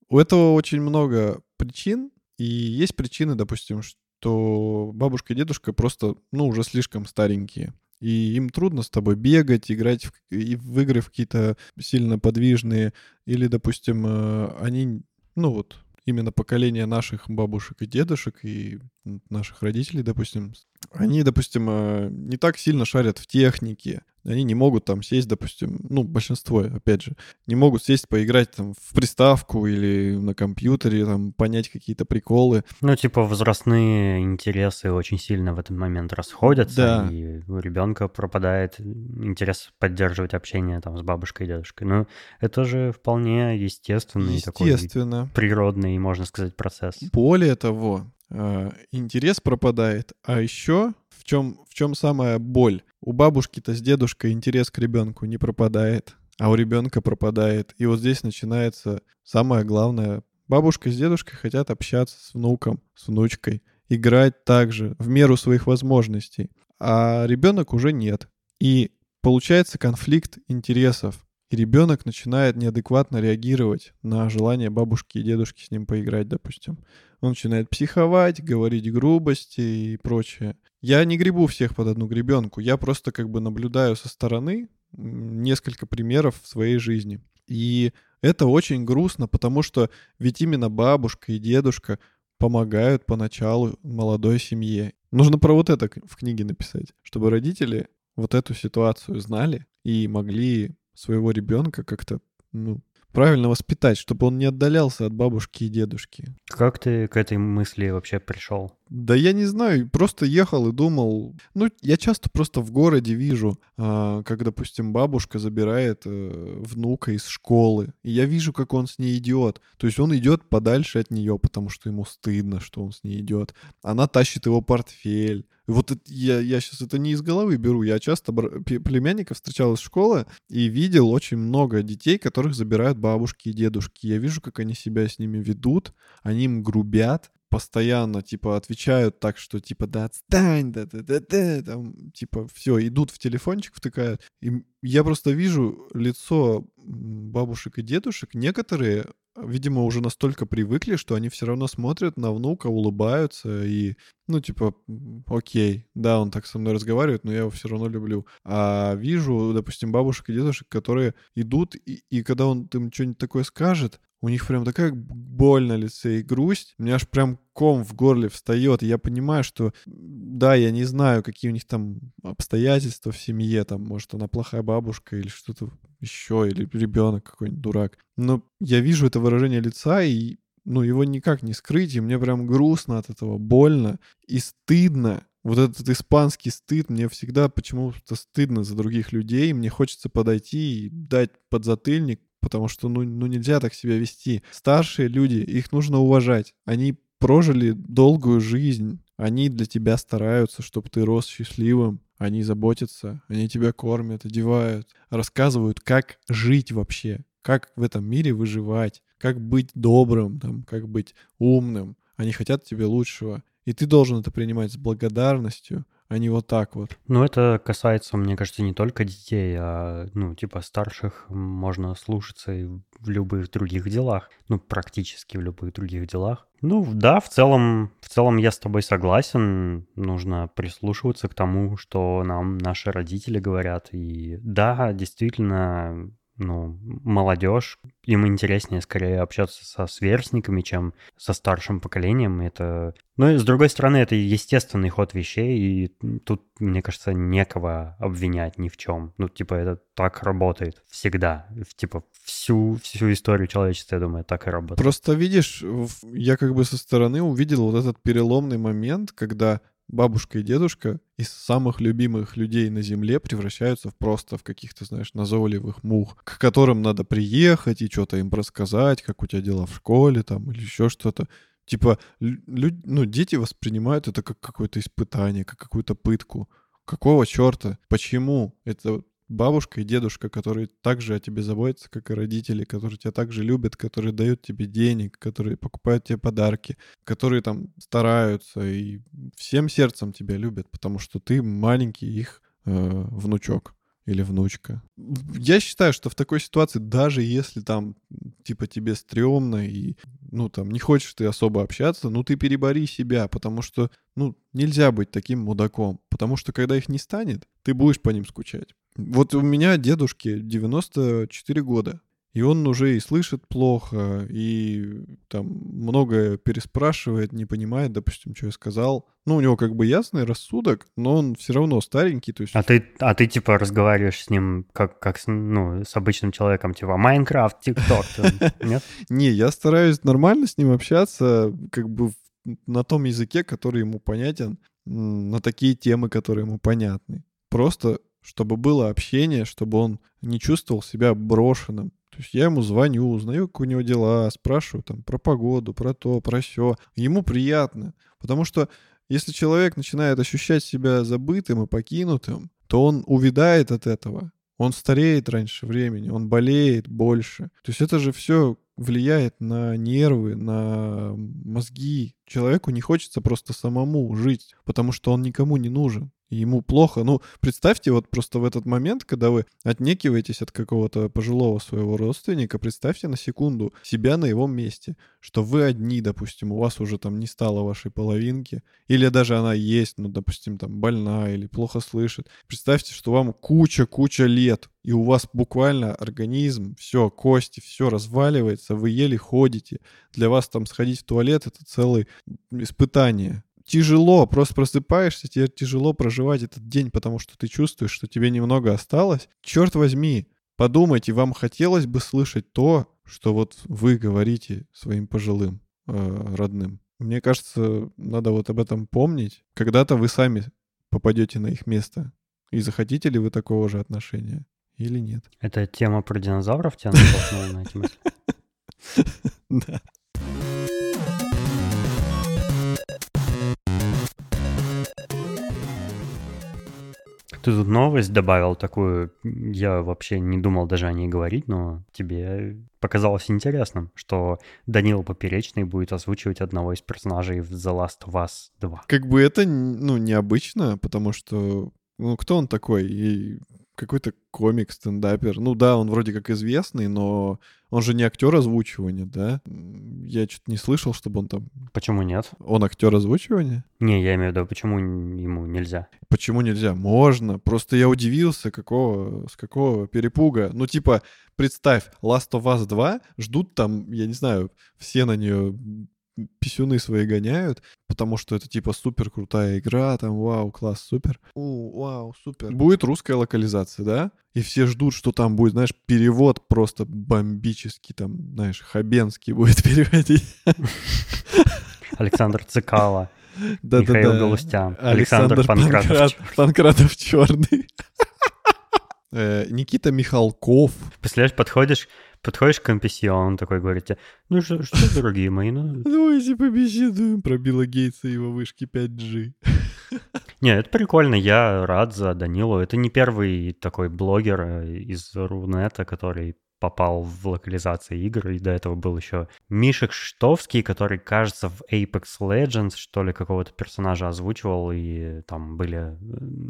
У этого очень много причин, и есть причины, допустим, что бабушка и дедушка просто, ну, уже слишком старенькие. И им трудно с тобой бегать, играть в, и в игры в какие-то сильно подвижные. Или, допустим, э, они, ну вот, именно поколение наших бабушек и дедушек и наших родителей, допустим, они, допустим, э, не так сильно шарят в технике, они не могут там сесть, допустим, ну, большинство, опять же, не могут сесть поиграть там в приставку или на компьютере, там, понять какие-то приколы. Ну, типа, возрастные интересы очень сильно в этот момент расходятся, да. и у ребенка пропадает интерес поддерживать общение там с бабушкой и дедушкой. Ну, это же вполне естественный Естественно. такой природный, можно сказать, процесс. Более того, интерес пропадает, а еще в чем, в чем самая боль? У бабушки-то с дедушкой интерес к ребенку не пропадает, а у ребенка пропадает. И вот здесь начинается самое главное. Бабушка с дедушкой хотят общаться с внуком, с внучкой, играть также в меру своих возможностей, а ребенок уже нет. И получается конфликт интересов. И ребенок начинает неадекватно реагировать на желание бабушки и дедушки с ним поиграть, допустим. Он начинает психовать, говорить грубости и прочее. Я не гребу всех под одну гребенку, я просто как бы наблюдаю со стороны несколько примеров в своей жизни. И это очень грустно, потому что ведь именно бабушка и дедушка помогают поначалу молодой семье. Нужно про вот это в книге написать, чтобы родители вот эту ситуацию знали и могли своего ребенка как-то ну, правильно воспитать, чтобы он не отдалялся от бабушки и дедушки. Как ты к этой мысли вообще пришел? Да я не знаю, просто ехал и думал. Ну, я часто просто в городе вижу, а, как, допустим, бабушка забирает э, внука из школы. И я вижу, как он с ней идет. То есть он идет подальше от нее, потому что ему стыдно, что он с ней идет. Она тащит его портфель. Вот это, я, я сейчас это не из головы беру. Я часто племянников встречал из школы и видел очень много детей, которых забирают бабушки и дедушки. Я вижу, как они себя с ними ведут, они им грубят, постоянно, типа, отвечают так, что, типа, да отстань, да да да да там, типа, все, идут в телефончик, втыкают. И я просто вижу лицо бабушек и дедушек, некоторые, видимо, уже настолько привыкли, что они все равно смотрят на внука, улыбаются и, ну, типа, окей, да, он так со мной разговаривает, но я его все равно люблю. А вижу, допустим, бабушек и дедушек, которые идут, и, и когда он им что-нибудь такое скажет, у них прям такая боль на лице и грусть. У меня аж прям ком в горле встает. И я понимаю, что да, я не знаю, какие у них там обстоятельства в семье. Там, может, она плохая бабушка или что-то еще, или ребенок какой-нибудь дурак. Но я вижу это выражение лица, и ну, его никак не скрыть, и мне прям грустно от этого, больно и стыдно. Вот этот испанский стыд, мне всегда почему-то стыдно за других людей, мне хочется подойти и дать подзатыльник, потому что ну, ну нельзя так себя вести. Старшие люди, их нужно уважать. Они прожили долгую жизнь, они для тебя стараются, чтобы ты рос счастливым, они заботятся, они тебя кормят, одевают, рассказывают, как жить вообще, как в этом мире выживать, как быть добрым, там, как быть умным. Они хотят тебе лучшего. И ты должен это принимать с благодарностью, а не вот так вот. Ну, это касается, мне кажется, не только детей, а, ну, типа старших можно слушаться и в любых других делах, ну, практически в любых других делах. Ну, да, в целом, в целом я с тобой согласен, нужно прислушиваться к тому, что нам наши родители говорят, и да, действительно, ну, молодежь, им интереснее скорее общаться со сверстниками, чем со старшим поколением. Это... Ну и с другой стороны, это естественный ход вещей, и тут, мне кажется, некого обвинять ни в чем. Ну, типа, это так работает всегда. Типа, всю, всю историю человечества, я думаю, так и работает. Просто видишь, я как бы со стороны увидел вот этот переломный момент, когда бабушка и дедушка из самых любимых людей на земле превращаются в просто в каких-то, знаешь, назойливых мух, к которым надо приехать и что-то им рассказать, как у тебя дела в школе там или еще что-то. Типа, лю- ну, дети воспринимают это как какое-то испытание, как какую-то пытку. Какого черта? Почему? Это бабушка и дедушка, которые также о тебе заботятся, как и родители, которые тебя также любят, которые дают тебе денег, которые покупают тебе подарки, которые там стараются и всем сердцем тебя любят, потому что ты маленький их э, внучок или внучка. Я считаю, что в такой ситуации, даже если там, типа, тебе стрёмно и, ну, там, не хочешь ты особо общаться, ну, ты перебори себя, потому что, ну, нельзя быть таким мудаком, потому что когда их не станет, ты будешь по ним скучать. Вот у меня дедушке 94 года. И он уже и слышит плохо, и там многое переспрашивает, не понимает, допустим, что я сказал. Ну, у него как бы ясный рассудок, но он все равно старенький. То есть... А ты, а ты типа разговариваешь с ним как, как с, ну, с обычным человеком, типа Майнкрафт, ТикТок, [LAUGHS] нет? Не, я стараюсь нормально с ним общаться, как бы на том языке, который ему понятен, на такие темы, которые ему понятны. Просто чтобы было общение, чтобы он не чувствовал себя брошенным. То есть я ему звоню, узнаю, как у него дела, спрашиваю там про погоду, про то, про все. Ему приятно. Потому что если человек начинает ощущать себя забытым и покинутым, то он увядает от этого. Он стареет раньше времени, он болеет больше. То есть это же все влияет на нервы, на мозги. Человеку не хочется просто самому жить, потому что он никому не нужен ему плохо. Ну, представьте вот просто в этот момент, когда вы отнекиваетесь от какого-то пожилого своего родственника, представьте на секунду себя на его месте, что вы одни, допустим, у вас уже там не стало вашей половинки, или даже она есть, ну, допустим, там больна или плохо слышит. Представьте, что вам куча-куча лет, и у вас буквально организм, все, кости, все разваливается, вы еле ходите. Для вас там сходить в туалет — это целое испытание тяжело, просто просыпаешься, тебе тяжело проживать этот день, потому что ты чувствуешь, что тебе немного осталось. Черт возьми, подумайте, вам хотелось бы слышать то, что вот вы говорите своим пожилым э, родным. Мне кажется, надо вот об этом помнить. Когда-то вы сами попадете на их место. И захотите ли вы такого же отношения или нет? Это тема про динозавров тебя натолкнула на эти мысли? Да. Ты тут новость добавил такую, я вообще не думал даже о ней говорить, но тебе показалось интересным, что Данил Поперечный будет озвучивать одного из персонажей в The Last of Us 2. Как бы это, ну, необычно, потому что, ну, кто он такой? И какой-то комик, стендапер. Ну да, он вроде как известный, но он же не актер озвучивания, да? Я что-то не слышал, чтобы он там... Почему нет? Он актер озвучивания? Не, я имею в виду, почему ему нельзя? Почему нельзя? Можно. Просто я удивился, какого, с какого перепуга. Ну, типа, представь, Last of Us 2 ждут там, я не знаю, все на нее писюны свои гоняют, потому что это типа супер крутая игра, там вау, класс, супер. О, вау, супер. Будет русская локализация, да? И все ждут, что там будет, знаешь, перевод просто бомбический, там, знаешь, Хабенский будет [LAUGHS] переводить. Александр Цикало. Да, Михаил да, да. Галустян. Александр, Александр Панкратов, Панкратов Черный. [LAUGHS] Никита Михалков. Представляешь, подходишь, подходишь к NPC, а он такой говорит тебе, ну что, что дорогие мои, ну... [LAUGHS] Давайте побеседуем про Билла Гейтса и его вышки 5G. [LAUGHS] Не, это прикольно, я рад за Данилу. Это не первый такой блогер э, из Рунета, который попал в локализации игр, и до этого был еще Миша Штовский, который, кажется, в Apex Legends, что ли, какого-то персонажа озвучивал, и там были э,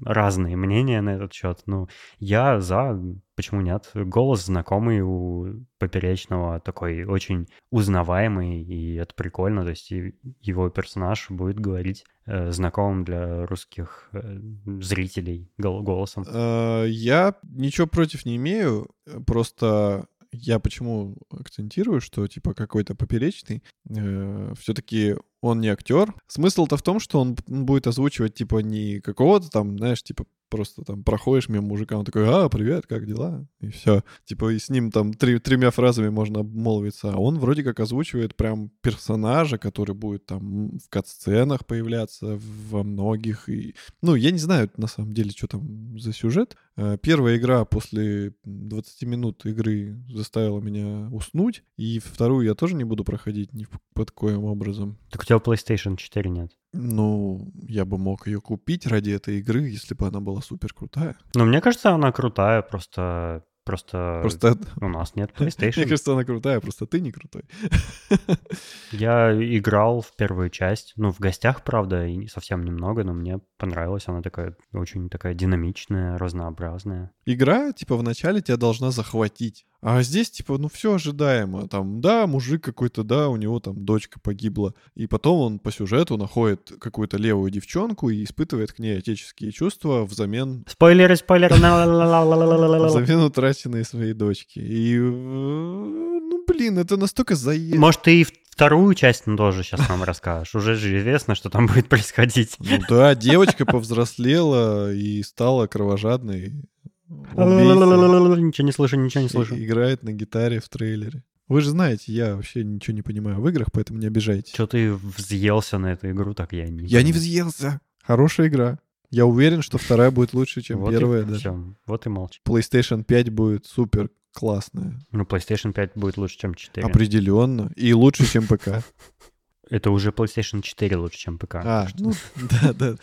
разные мнения на этот счет. Ну, я за, почему нет? Голос знакомый у Поперечного, такой очень узнаваемый, и это прикольно, то есть его персонаж будет говорить э, знакомым для русских э, зрителей голосом. Э, я ничего против не имею, просто я почему акцентирую, что типа какой-то поперечный, э, все-таки он не актер. Смысл-то в том, что он будет озвучивать типа не какого-то там, знаешь, типа Просто там проходишь мимо мужика, он такой, а, привет, как дела? И все. Типа, и с ним там три, тремя фразами можно обмолвиться. А он вроде как озвучивает прям персонажа, который будет там в кат-сценах появляться во многих. И... Ну, я не знаю, на самом деле, что там за сюжет. Э, первая игра после 20 минут игры заставила меня уснуть. И вторую я тоже не буду проходить ни под коим образом. Так у тебя PlayStation 4 нет? Ну, я бы мог ее купить ради этой игры, если бы она была супер крутая. Ну, мне кажется, она крутая, просто Просто, просто у нас нет [LAUGHS] PlayStation. Мне кажется, она крутая, просто ты не крутой. [LAUGHS] Я играл в первую часть, ну, в гостях, правда, и совсем немного, но мне понравилась. Она такая, очень такая динамичная, разнообразная. Игра, типа, вначале тебя должна захватить. А здесь, типа, ну, все ожидаемо. Там, да, мужик какой-то, да, у него там дочка погибла. И потом он по сюжету находит какую-то левую девчонку и испытывает к ней отеческие чувства взамен... Спойлеры, спойлеры! [LAUGHS] Взамен утраченной своей дочки. И, э, ну, блин, это настолько заезд. Может, ты и вторую часть тоже сейчас нам расскажешь. Уже же известно, что там будет происходить. Ну да, девочка повзрослела и стала кровожадной. Ничего не слышу, ничего не слышу. Играет на гитаре в трейлере. Вы же знаете, я вообще ничего не понимаю в играх, поэтому не обижайтесь. Что ты взъелся на эту игру, так я не Я не взъелся. Хорошая игра. Я уверен, что вторая будет лучше, чем вот первая. И, даже. Все, вот и молчи. PlayStation 5 будет супер классная. Ну, PlayStation 5 будет лучше, чем 4. Определенно. И лучше, чем ПК. Это уже PlayStation 4 лучше, чем ПК. А, ну, да, да.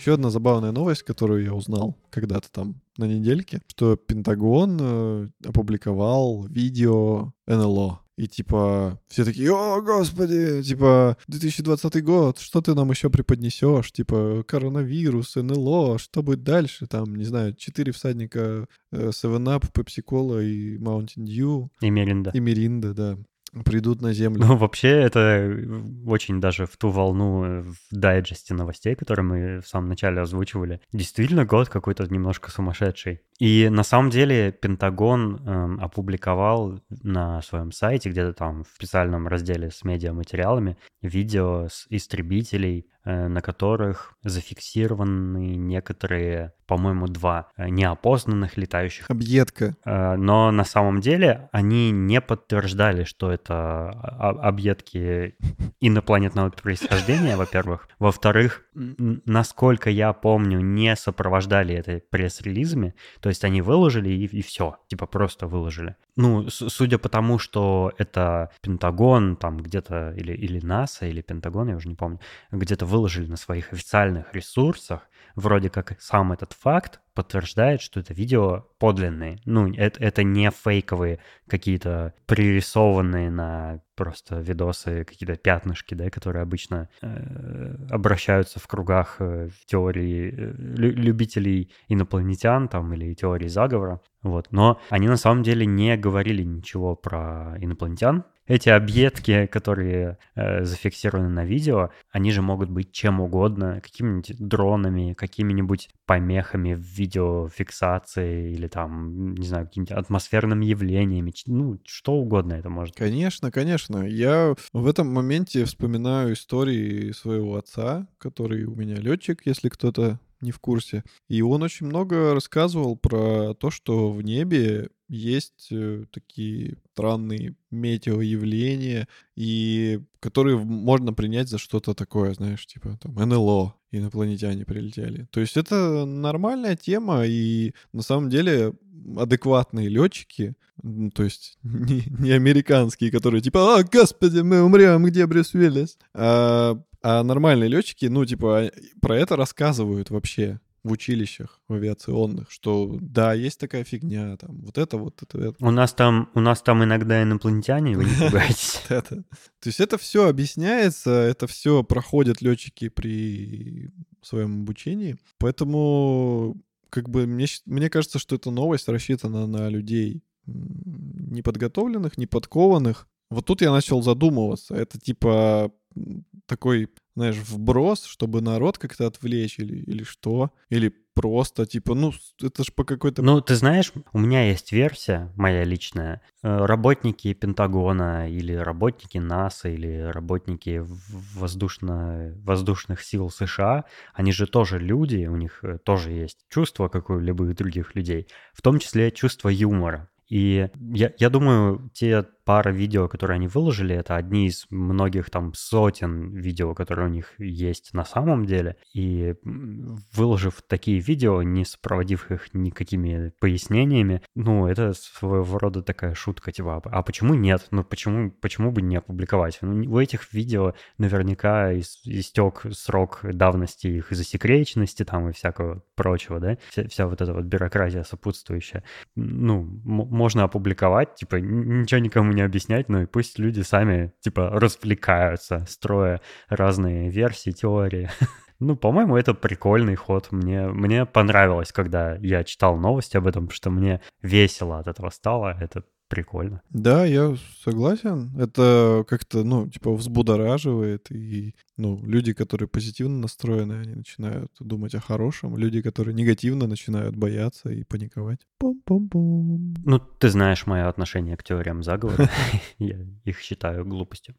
Еще одна забавная новость, которую я узнал когда-то там на недельке, что Пентагон э, опубликовал видео НЛО. И типа все такие, о, господи, типа 2020 год, что ты нам еще преподнесешь? Типа коронавирус, НЛО, что будет дальше? Там, не знаю, четыре всадника, э, 7-Up, Pepsi Cola и Mountain Dew. И Меринда. И Меринда, да придут на Землю. Ну, вообще, это очень даже в ту волну э, в дайджесте новостей, которые мы в самом начале озвучивали. Действительно, год какой-то немножко сумасшедший. И на самом деле Пентагон э, опубликовал на своем сайте, где-то там в специальном разделе с медиаматериалами, видео с истребителей, э, на которых зафиксированы некоторые, по-моему, два э, неопознанных летающих объедка. Э, но на самом деле они не подтверждали, что это объедки [LAUGHS] инопланетного происхождения, во-первых. Во-вторых, насколько я помню, не сопровождали это пресс-релизами. То есть они выложили и, и все, типа просто выложили. Ну, судя по тому, что это Пентагон, там где-то, или, или НАСА, или Пентагон, я уже не помню, где-то выложили на своих официальных ресурсах, вроде как сам этот факт подтверждает, что это видео подлинные. Ну, это, это не фейковые какие-то пририсованные на просто видосы, какие-то пятнышки, да, которые обычно э, обращаются в кругах э, теории э, любителей инопланетян там или теории заговора. Вот. Но они на самом деле не говорили ничего про инопланетян, эти объедки, которые э, зафиксированы на видео, они же могут быть чем угодно, какими-нибудь дронами, какими-нибудь помехами в видеофиксации или там, не знаю, какими-то атмосферными явлениями, ну, что угодно это может. Конечно, конечно. Я в этом моменте вспоминаю истории своего отца, который у меня летчик, если кто-то не в курсе. И он очень много рассказывал про то, что в небе есть э, такие странные метеоявления, и которые можно принять за что-то такое, знаешь, типа там НЛО, инопланетяне прилетели. То есть это нормальная тема, и на самом деле адекватные летчики, то есть [LAUGHS] не, не американские, которые типа, а, господи, мы умрем, где Брюс Уиллис? А, а нормальные летчики, ну, типа, про это рассказывают вообще в училищах в авиационных, что да, есть такая фигня, там, вот это, вот это, это. У нас там, у нас там иногда инопланетяне, вы не [LAUGHS] пугайтесь. То есть это все объясняется, это все проходят летчики при своем обучении, поэтому как бы мне, мне кажется, что эта новость рассчитана на людей неподготовленных, неподкованных. Вот тут я начал задумываться. Это типа такой, знаешь, вброс, чтобы народ как-то отвлечь или, или что? Или просто, типа, ну, это ж по какой-то... Ну, ты знаешь, у меня есть версия, моя личная. Э, работники Пентагона или работники НАСА или работники воздушно... воздушных сил США, они же тоже люди, у них э, тоже есть чувство, как у любых других людей, в том числе чувство юмора. И я, я думаю, те пара видео, которые они выложили, это одни из многих там сотен видео, которые у них есть на самом деле. И выложив такие видео, не сопроводив их никакими пояснениями, ну, это своего рода такая шутка, типа, а почему нет? Ну, почему, почему бы не опубликовать? Ну, у этих видео наверняка истек срок давности их засекреченности там и всякого прочего, да? Вся, вся вот эта вот бюрократия сопутствующая. Ну, можно опубликовать, типа, ничего никому не не объяснять, но и пусть люди сами, типа, развлекаются, строя разные версии, теории. [LAUGHS] Ну, по-моему, это прикольный ход. Мне, мне понравилось, когда я читал новости об этом, что мне весело от этого стало. Это прикольно. Да, я согласен. Это как-то, ну, типа, взбудораживает. И, ну, люди, которые позитивно настроены, они начинают думать о хорошем. Люди, которые негативно начинают бояться и паниковать. Пум-пум-пум. Ну, ты знаешь мое отношение к теориям заговора. [LAUGHS] Я их считаю глупостью.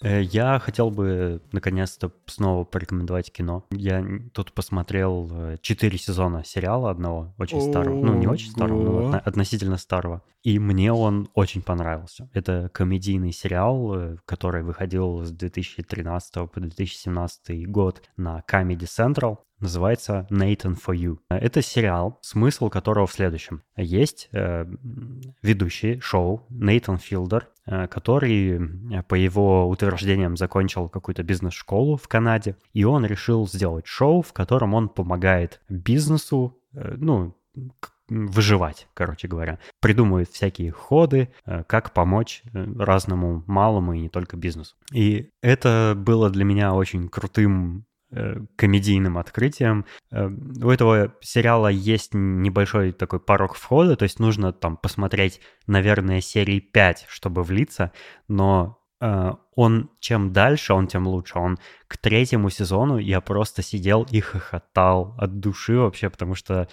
Я хотел бы наконец-то снова порекомендовать кино. Я тут посмотрел э, четыре сезона сериала одного, очень старого. Ну, не очень старого, но относительно старого. И мне он очень понравился. Это комедийный сериал, э, который выходил с 2013 по 2017 год на Comedy Central называется Nathan for You. Это сериал, смысл которого в следующем. Есть э, ведущий шоу Нейтан Филдер, э, который, э, по его утверждениям, закончил какую-то бизнес-школу в Канаде, и он решил сделать шоу, в котором он помогает бизнесу, э, ну, выживать, короче говоря. Придумывает всякие ходы, э, как помочь э, разному малому и не только бизнесу. И это было для меня очень крутым Э, комедийным открытием. Э, у этого сериала есть небольшой такой порог входа, то есть нужно там посмотреть, наверное, серии 5, чтобы влиться, но э, он чем дальше, он тем лучше. Он к третьему сезону я просто сидел и хохотал от души вообще, потому что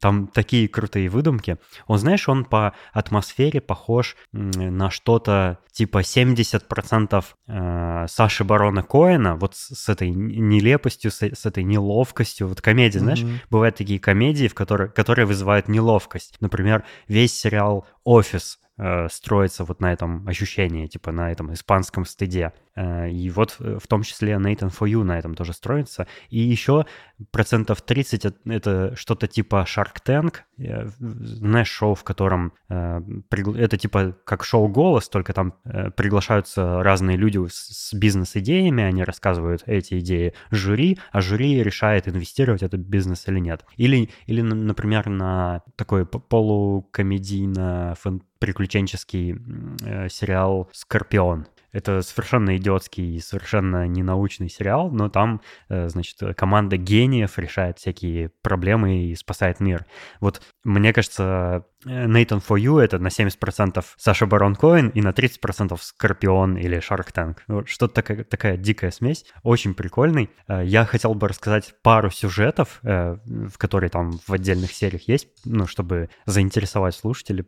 там такие крутые выдумки. Он, знаешь, он по атмосфере похож на что-то типа 70% э, Саши Барона Коэна, вот с, этой нелепостью, с, с этой неловкостью. Вот комедии, mm-hmm. знаешь, бывают такие комедии, в которые, которые вызывают неловкость. Например, весь сериал «Офис», э, строится вот на этом ощущении, типа на этом испанском стыде. Э, и вот э, в том числе Nathan For You на этом тоже строится. И еще процентов 30 это что-то типа Shark Tank, э, знаешь, шоу, в котором это типа как шоу «Голос», только там приглашаются разные люди с бизнес-идеями, они рассказывают эти идеи жюри, а жюри решает, инвестировать этот бизнес или нет. Или, или например, на такой полукомедийно-приключенческий сериал «Скорпион», это совершенно идиотский и совершенно ненаучный сериал, но там, э, значит, команда гениев решает всякие проблемы и спасает мир. Вот мне кажется, Nathan For You — это на 70% Саша Барон Коэн и на 30% Скорпион или Shark Tank. Вот что-то такая, такая дикая смесь, очень прикольный. Э, я хотел бы рассказать пару сюжетов, э, в которые там в отдельных сериях есть, ну, чтобы заинтересовать слушателей.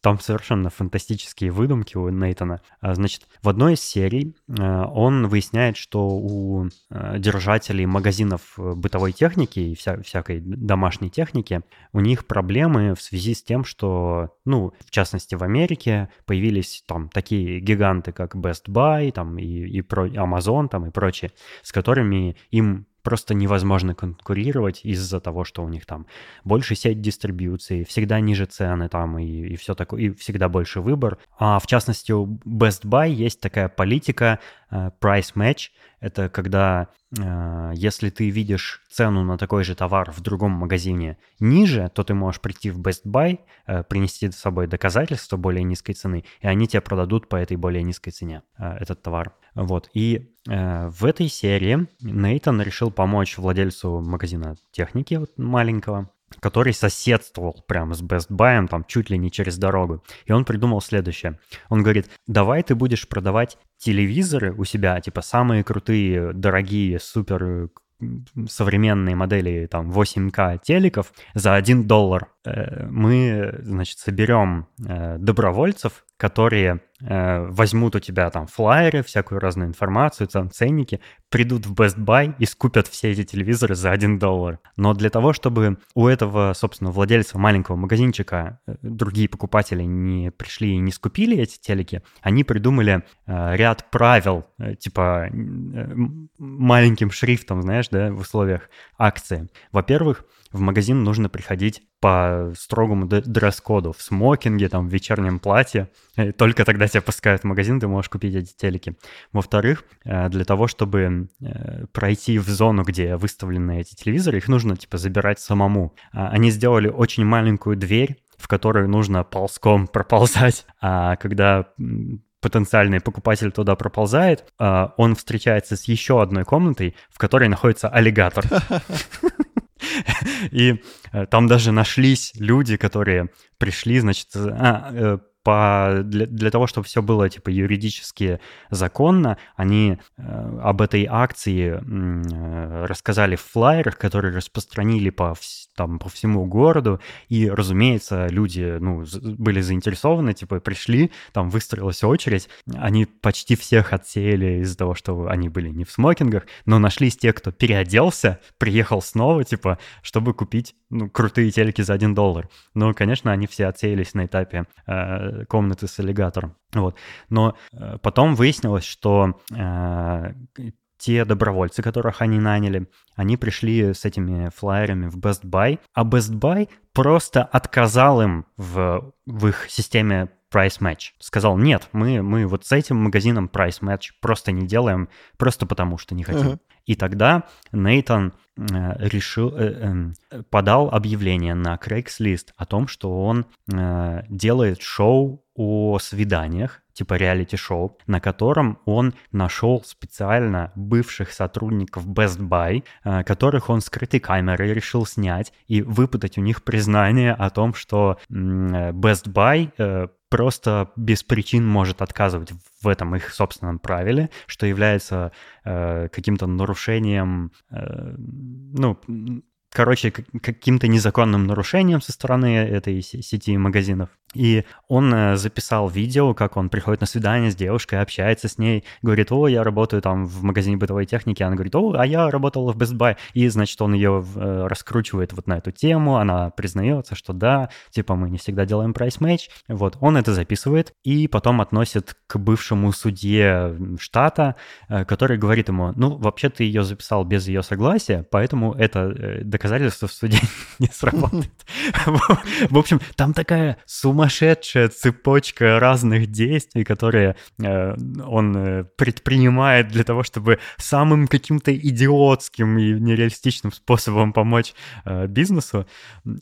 Там совершенно фантастические выдумки у Нейтана. А, значит, в одной из серий э, он выясняет, что у держателей магазинов бытовой техники и вся, всякой домашней техники у них проблемы в связи с тем, что что, ну, в частности, в Америке появились там такие гиганты, как Best Buy, там, и, и про, Amazon, там, и прочие, с которыми им просто невозможно конкурировать из-за того, что у них там больше сеть дистрибьюции, всегда ниже цены там и, и все такое, и всегда больше выбор. А в частности у Best Buy есть такая политика uh, price match, это когда э, если ты видишь цену на такой же товар в другом магазине ниже, то ты можешь прийти в Best Buy, э, принести с собой доказательства более низкой цены, и они тебе продадут по этой более низкой цене э, этот товар. Вот. И э, в этой серии Нейтан решил помочь владельцу магазина техники вот, маленького который соседствовал прямо с Best Buy, там чуть ли не через дорогу. И он придумал следующее. Он говорит, давай ты будешь продавать телевизоры у себя, типа самые крутые, дорогие, супер современные модели там 8К телеков за 1 доллар. Э, мы, значит, соберем э, добровольцев, которые э, возьмут у тебя там флайеры, всякую разную информацию, там ценники, придут в Best Buy и скупят все эти телевизоры за 1 доллар. Но для того, чтобы у этого, собственно, владельца маленького магазинчика другие покупатели не пришли и не скупили эти телеки, они придумали ряд правил, типа маленьким шрифтом, знаешь, да, в условиях акции. Во-первых, в магазин нужно приходить по строгому дресс-коду в смокинге, там, в вечернем платье. И только тогда тебя пускают в магазин, ты можешь купить эти телеки. Во-вторых, э, для того, чтобы э, пройти в зону, где выставлены эти телевизоры, их нужно, типа, забирать самому. А, они сделали очень маленькую дверь, в которую нужно ползком проползать. А когда потенциальный покупатель туда проползает, а, он встречается с еще одной комнатой, в которой находится аллигатор. [LAUGHS] [LAUGHS] И э, там даже нашлись люди, которые пришли, значит, а, э, по, для, для того, чтобы все было типа юридически законно, они э, об этой акции э, рассказали в флайерах, которые распространили по, там, по всему городу, и, разумеется, люди ну, были заинтересованы, типа пришли, там выстроилась очередь, они почти всех отсеяли из-за того, что они были не в смокингах, но нашлись те, кто переоделся, приехал снова, типа, чтобы купить ну, крутые телеки за один доллар. Ну, конечно, они все отсеялись на этапе э, комнаты с аллигатором. Вот. Но э, потом выяснилось, что э, те добровольцы, которых они наняли, они пришли с этими флайерами в Best Buy, а Best Buy просто отказал им в, в их системе price match. Сказал, нет, мы, мы вот с этим магазином price match просто не делаем, просто потому что не хотим. Uh-huh. И тогда Нейтан решил, э, э, подал объявление на Craigslist о том, что он э, делает шоу о свиданиях, типа реалити-шоу, на котором он нашел специально бывших сотрудников Best Buy, э, которых он скрытой камерой решил снять и выпытать у них признание о том, что Best Buy э, просто без причин может отказывать в этом их собственном правиле, что является э, каким-то нарушением, э, ну, короче, каким-то незаконным нарушением со стороны этой сети магазинов. И он э, записал видео, как он приходит на свидание с девушкой, общается с ней, говорит, о, я работаю там в магазине бытовой техники, она говорит, о, а я работала в Best Buy, и, значит, он ее э, раскручивает вот на эту тему, она признается, что да, типа мы не всегда делаем price match, вот, он это записывает и потом относит к бывшему судье штата, э, который говорит ему, ну, вообще ты ее записал без ее согласия, поэтому это доказательство в суде [LAUGHS] не сработает. В общем, там такая сумасшедшая цепочка разных действий, которые э, он э, предпринимает для того, чтобы самым каким-то идиотским и нереалистичным способом помочь э, бизнесу.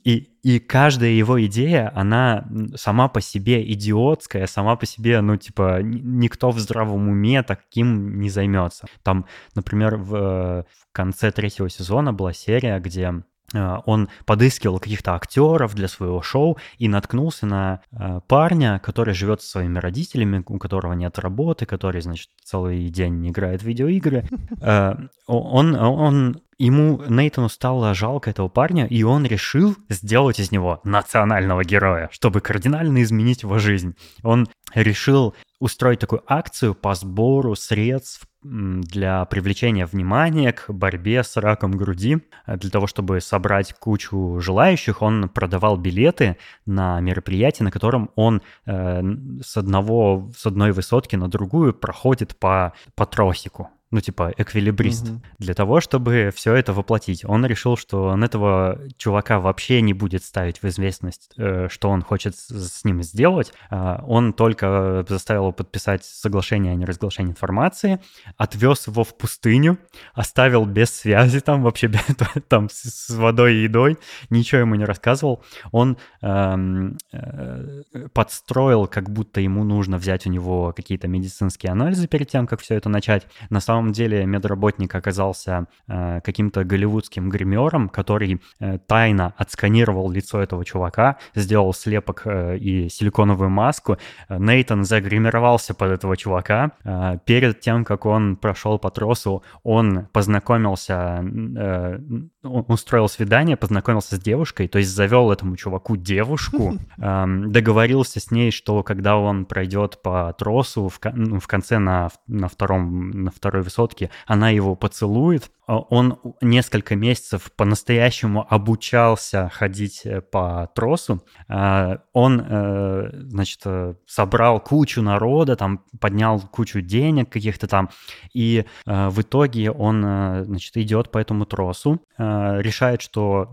И, и каждая его идея, она сама по себе идиотская, сама по себе, ну, типа, никто в здравом уме таким не займется. Там, например, в, в конце третьего сезона была серия, где Э, он подыскивал каких-то актеров для своего шоу и наткнулся на э, парня, который живет со своими родителями, у которого нет работы, который, значит, целый день играет в видеоигры. [LAUGHS] Э, он, он ему Нейтану стало жалко этого парня, и он решил сделать из него национального героя, чтобы кардинально изменить его жизнь. Он решил устроить такую акцию по сбору средств для привлечения внимания к борьбе с раком груди. Для того, чтобы собрать кучу желающих, он продавал билеты на мероприятие, на котором он э, с, одного, с одной высотки на другую проходит по, по тросику ну, типа, эквилибрист, угу. для того, чтобы все это воплотить. Он решил, что он этого чувака вообще не будет ставить в известность, э, что он хочет с ним сделать. А, он только заставил его подписать соглашение о неразглашении информации, отвез его в пустыню, оставил без связи там, вообще [LAUGHS] там с водой и едой, ничего ему не рассказывал. Он эм, э, подстроил, как будто ему нужно взять у него какие-то медицинские анализы перед тем, как все это начать. На самом самом деле медработник оказался э, каким-то голливудским гримером, который э, тайно отсканировал лицо этого чувака, сделал слепок э, и силиконовую маску. Нейтан загримировался под этого чувака. Э, перед тем, как он прошел по тросу, он познакомился, э, устроил свидание, познакомился с девушкой, то есть завел этому чуваку девушку, [LAUGHS] э, договорился с ней, что когда он пройдет по тросу в, ну, в конце на, на, втором, на второй высотке, она его поцелует, он несколько месяцев по-настоящему обучался ходить э, по тросу. А, он, э, значит, э, собрал кучу народа, там поднял кучу денег каких-то там, и в итоге он, значит, идет по этому тросу, решает, что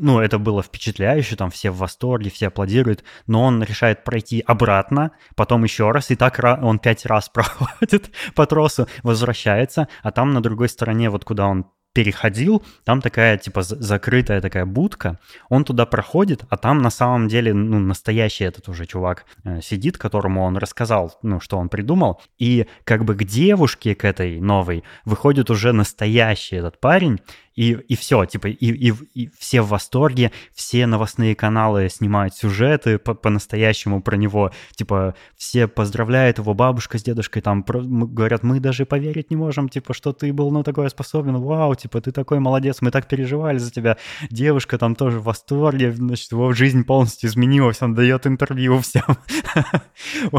ну, это было впечатляюще, там все в восторге, все аплодируют, но он решает пройти обратно, потом еще раз, и так он пять раз [LAUGHS] проходит по тросу, возвращается, а там на другой стороне, вот куда он переходил, там такая, типа, закрытая такая будка, он туда проходит, а там на самом деле, ну, настоящий этот уже чувак э, сидит, которому он рассказал, ну, что он придумал, и как бы к девушке, к этой новой, выходит уже настоящий этот парень, и, и все, типа, и, и, и все в восторге, все новостные каналы снимают сюжеты по- по-настоящему про него, типа, все поздравляют его, бабушка с дедушкой там про, говорят, мы даже поверить не можем, типа, что ты был на такое способен, вау, типа, ты такой молодец, мы так переживали за тебя. Девушка там тоже в восторге, значит, его жизнь полностью изменилась, он дает интервью всем. [LAUGHS]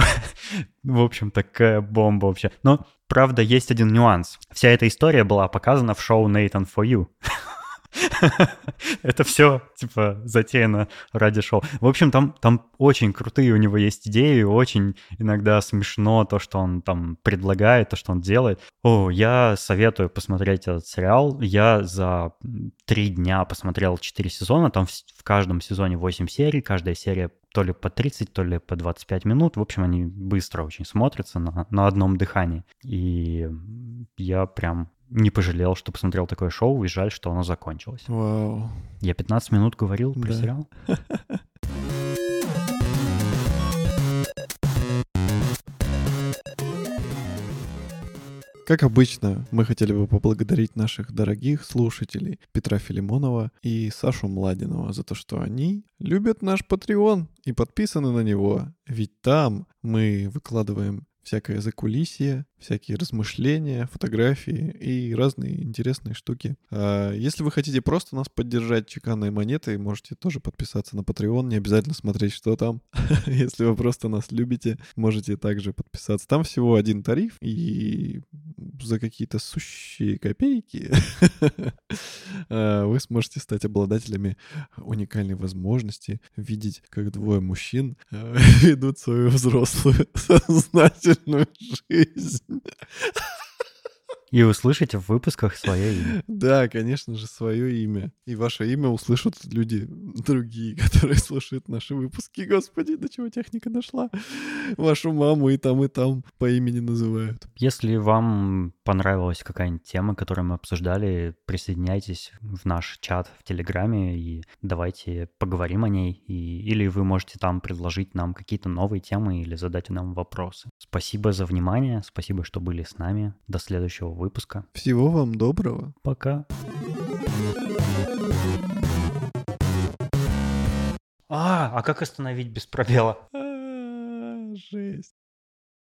В общем, такая бомба вообще. Но Правда, есть один нюанс. Вся эта история была показана в шоу Nathan for You. [LAUGHS] [LAUGHS] Это все, типа, затеяно ради шоу. В общем, там, там очень крутые у него есть идеи, очень иногда смешно то, что он там предлагает, то, что он делает. О, я советую посмотреть этот сериал. Я за три дня посмотрел четыре сезона, там в, в каждом сезоне 8 серий, каждая серия то ли по 30, то ли по 25 минут. В общем, они быстро очень смотрятся на, на одном дыхании. И я прям не пожалел, что посмотрел такое шоу, и жаль, что оно закончилось. Вау. Я 15 минут говорил про да. сериал. Как обычно, мы хотели бы поблагодарить наших дорогих слушателей Петра Филимонова и Сашу Младинова за то, что они любят наш Patreon и подписаны на него. Ведь там мы выкладываем всякое закулисье, всякие размышления, фотографии и разные интересные штуки. А если вы хотите просто нас поддержать чеканной монетой, можете тоже подписаться на Patreon, не обязательно смотреть, что там. [LAUGHS] если вы просто нас любите, можете также подписаться. Там всего один тариф, и за какие-то сущие копейки [LAUGHS] а, вы сможете стать обладателями уникальной возможности видеть, как двое мужчин а, [LAUGHS] ведут свою взрослую сознательную жизнь. И услышите в выпусках свое имя. Да, конечно же, свое имя. И ваше имя услышат люди другие, [LAUGHS] которые слушают наши выпуски. Господи, до чего техника дошла. Вашу маму и там, и там по имени называют. Если вам понравилась какая-нибудь тема, которую мы обсуждали, присоединяйтесь в наш чат в Телеграме и давайте поговорим о ней. И, или вы можете там предложить нам какие-то новые темы или задать нам вопросы. Спасибо за внимание, спасибо, что были с нами. До следующего выпуска. Всего вам доброго. Пока. А, а как остановить без пробела? А, жесть.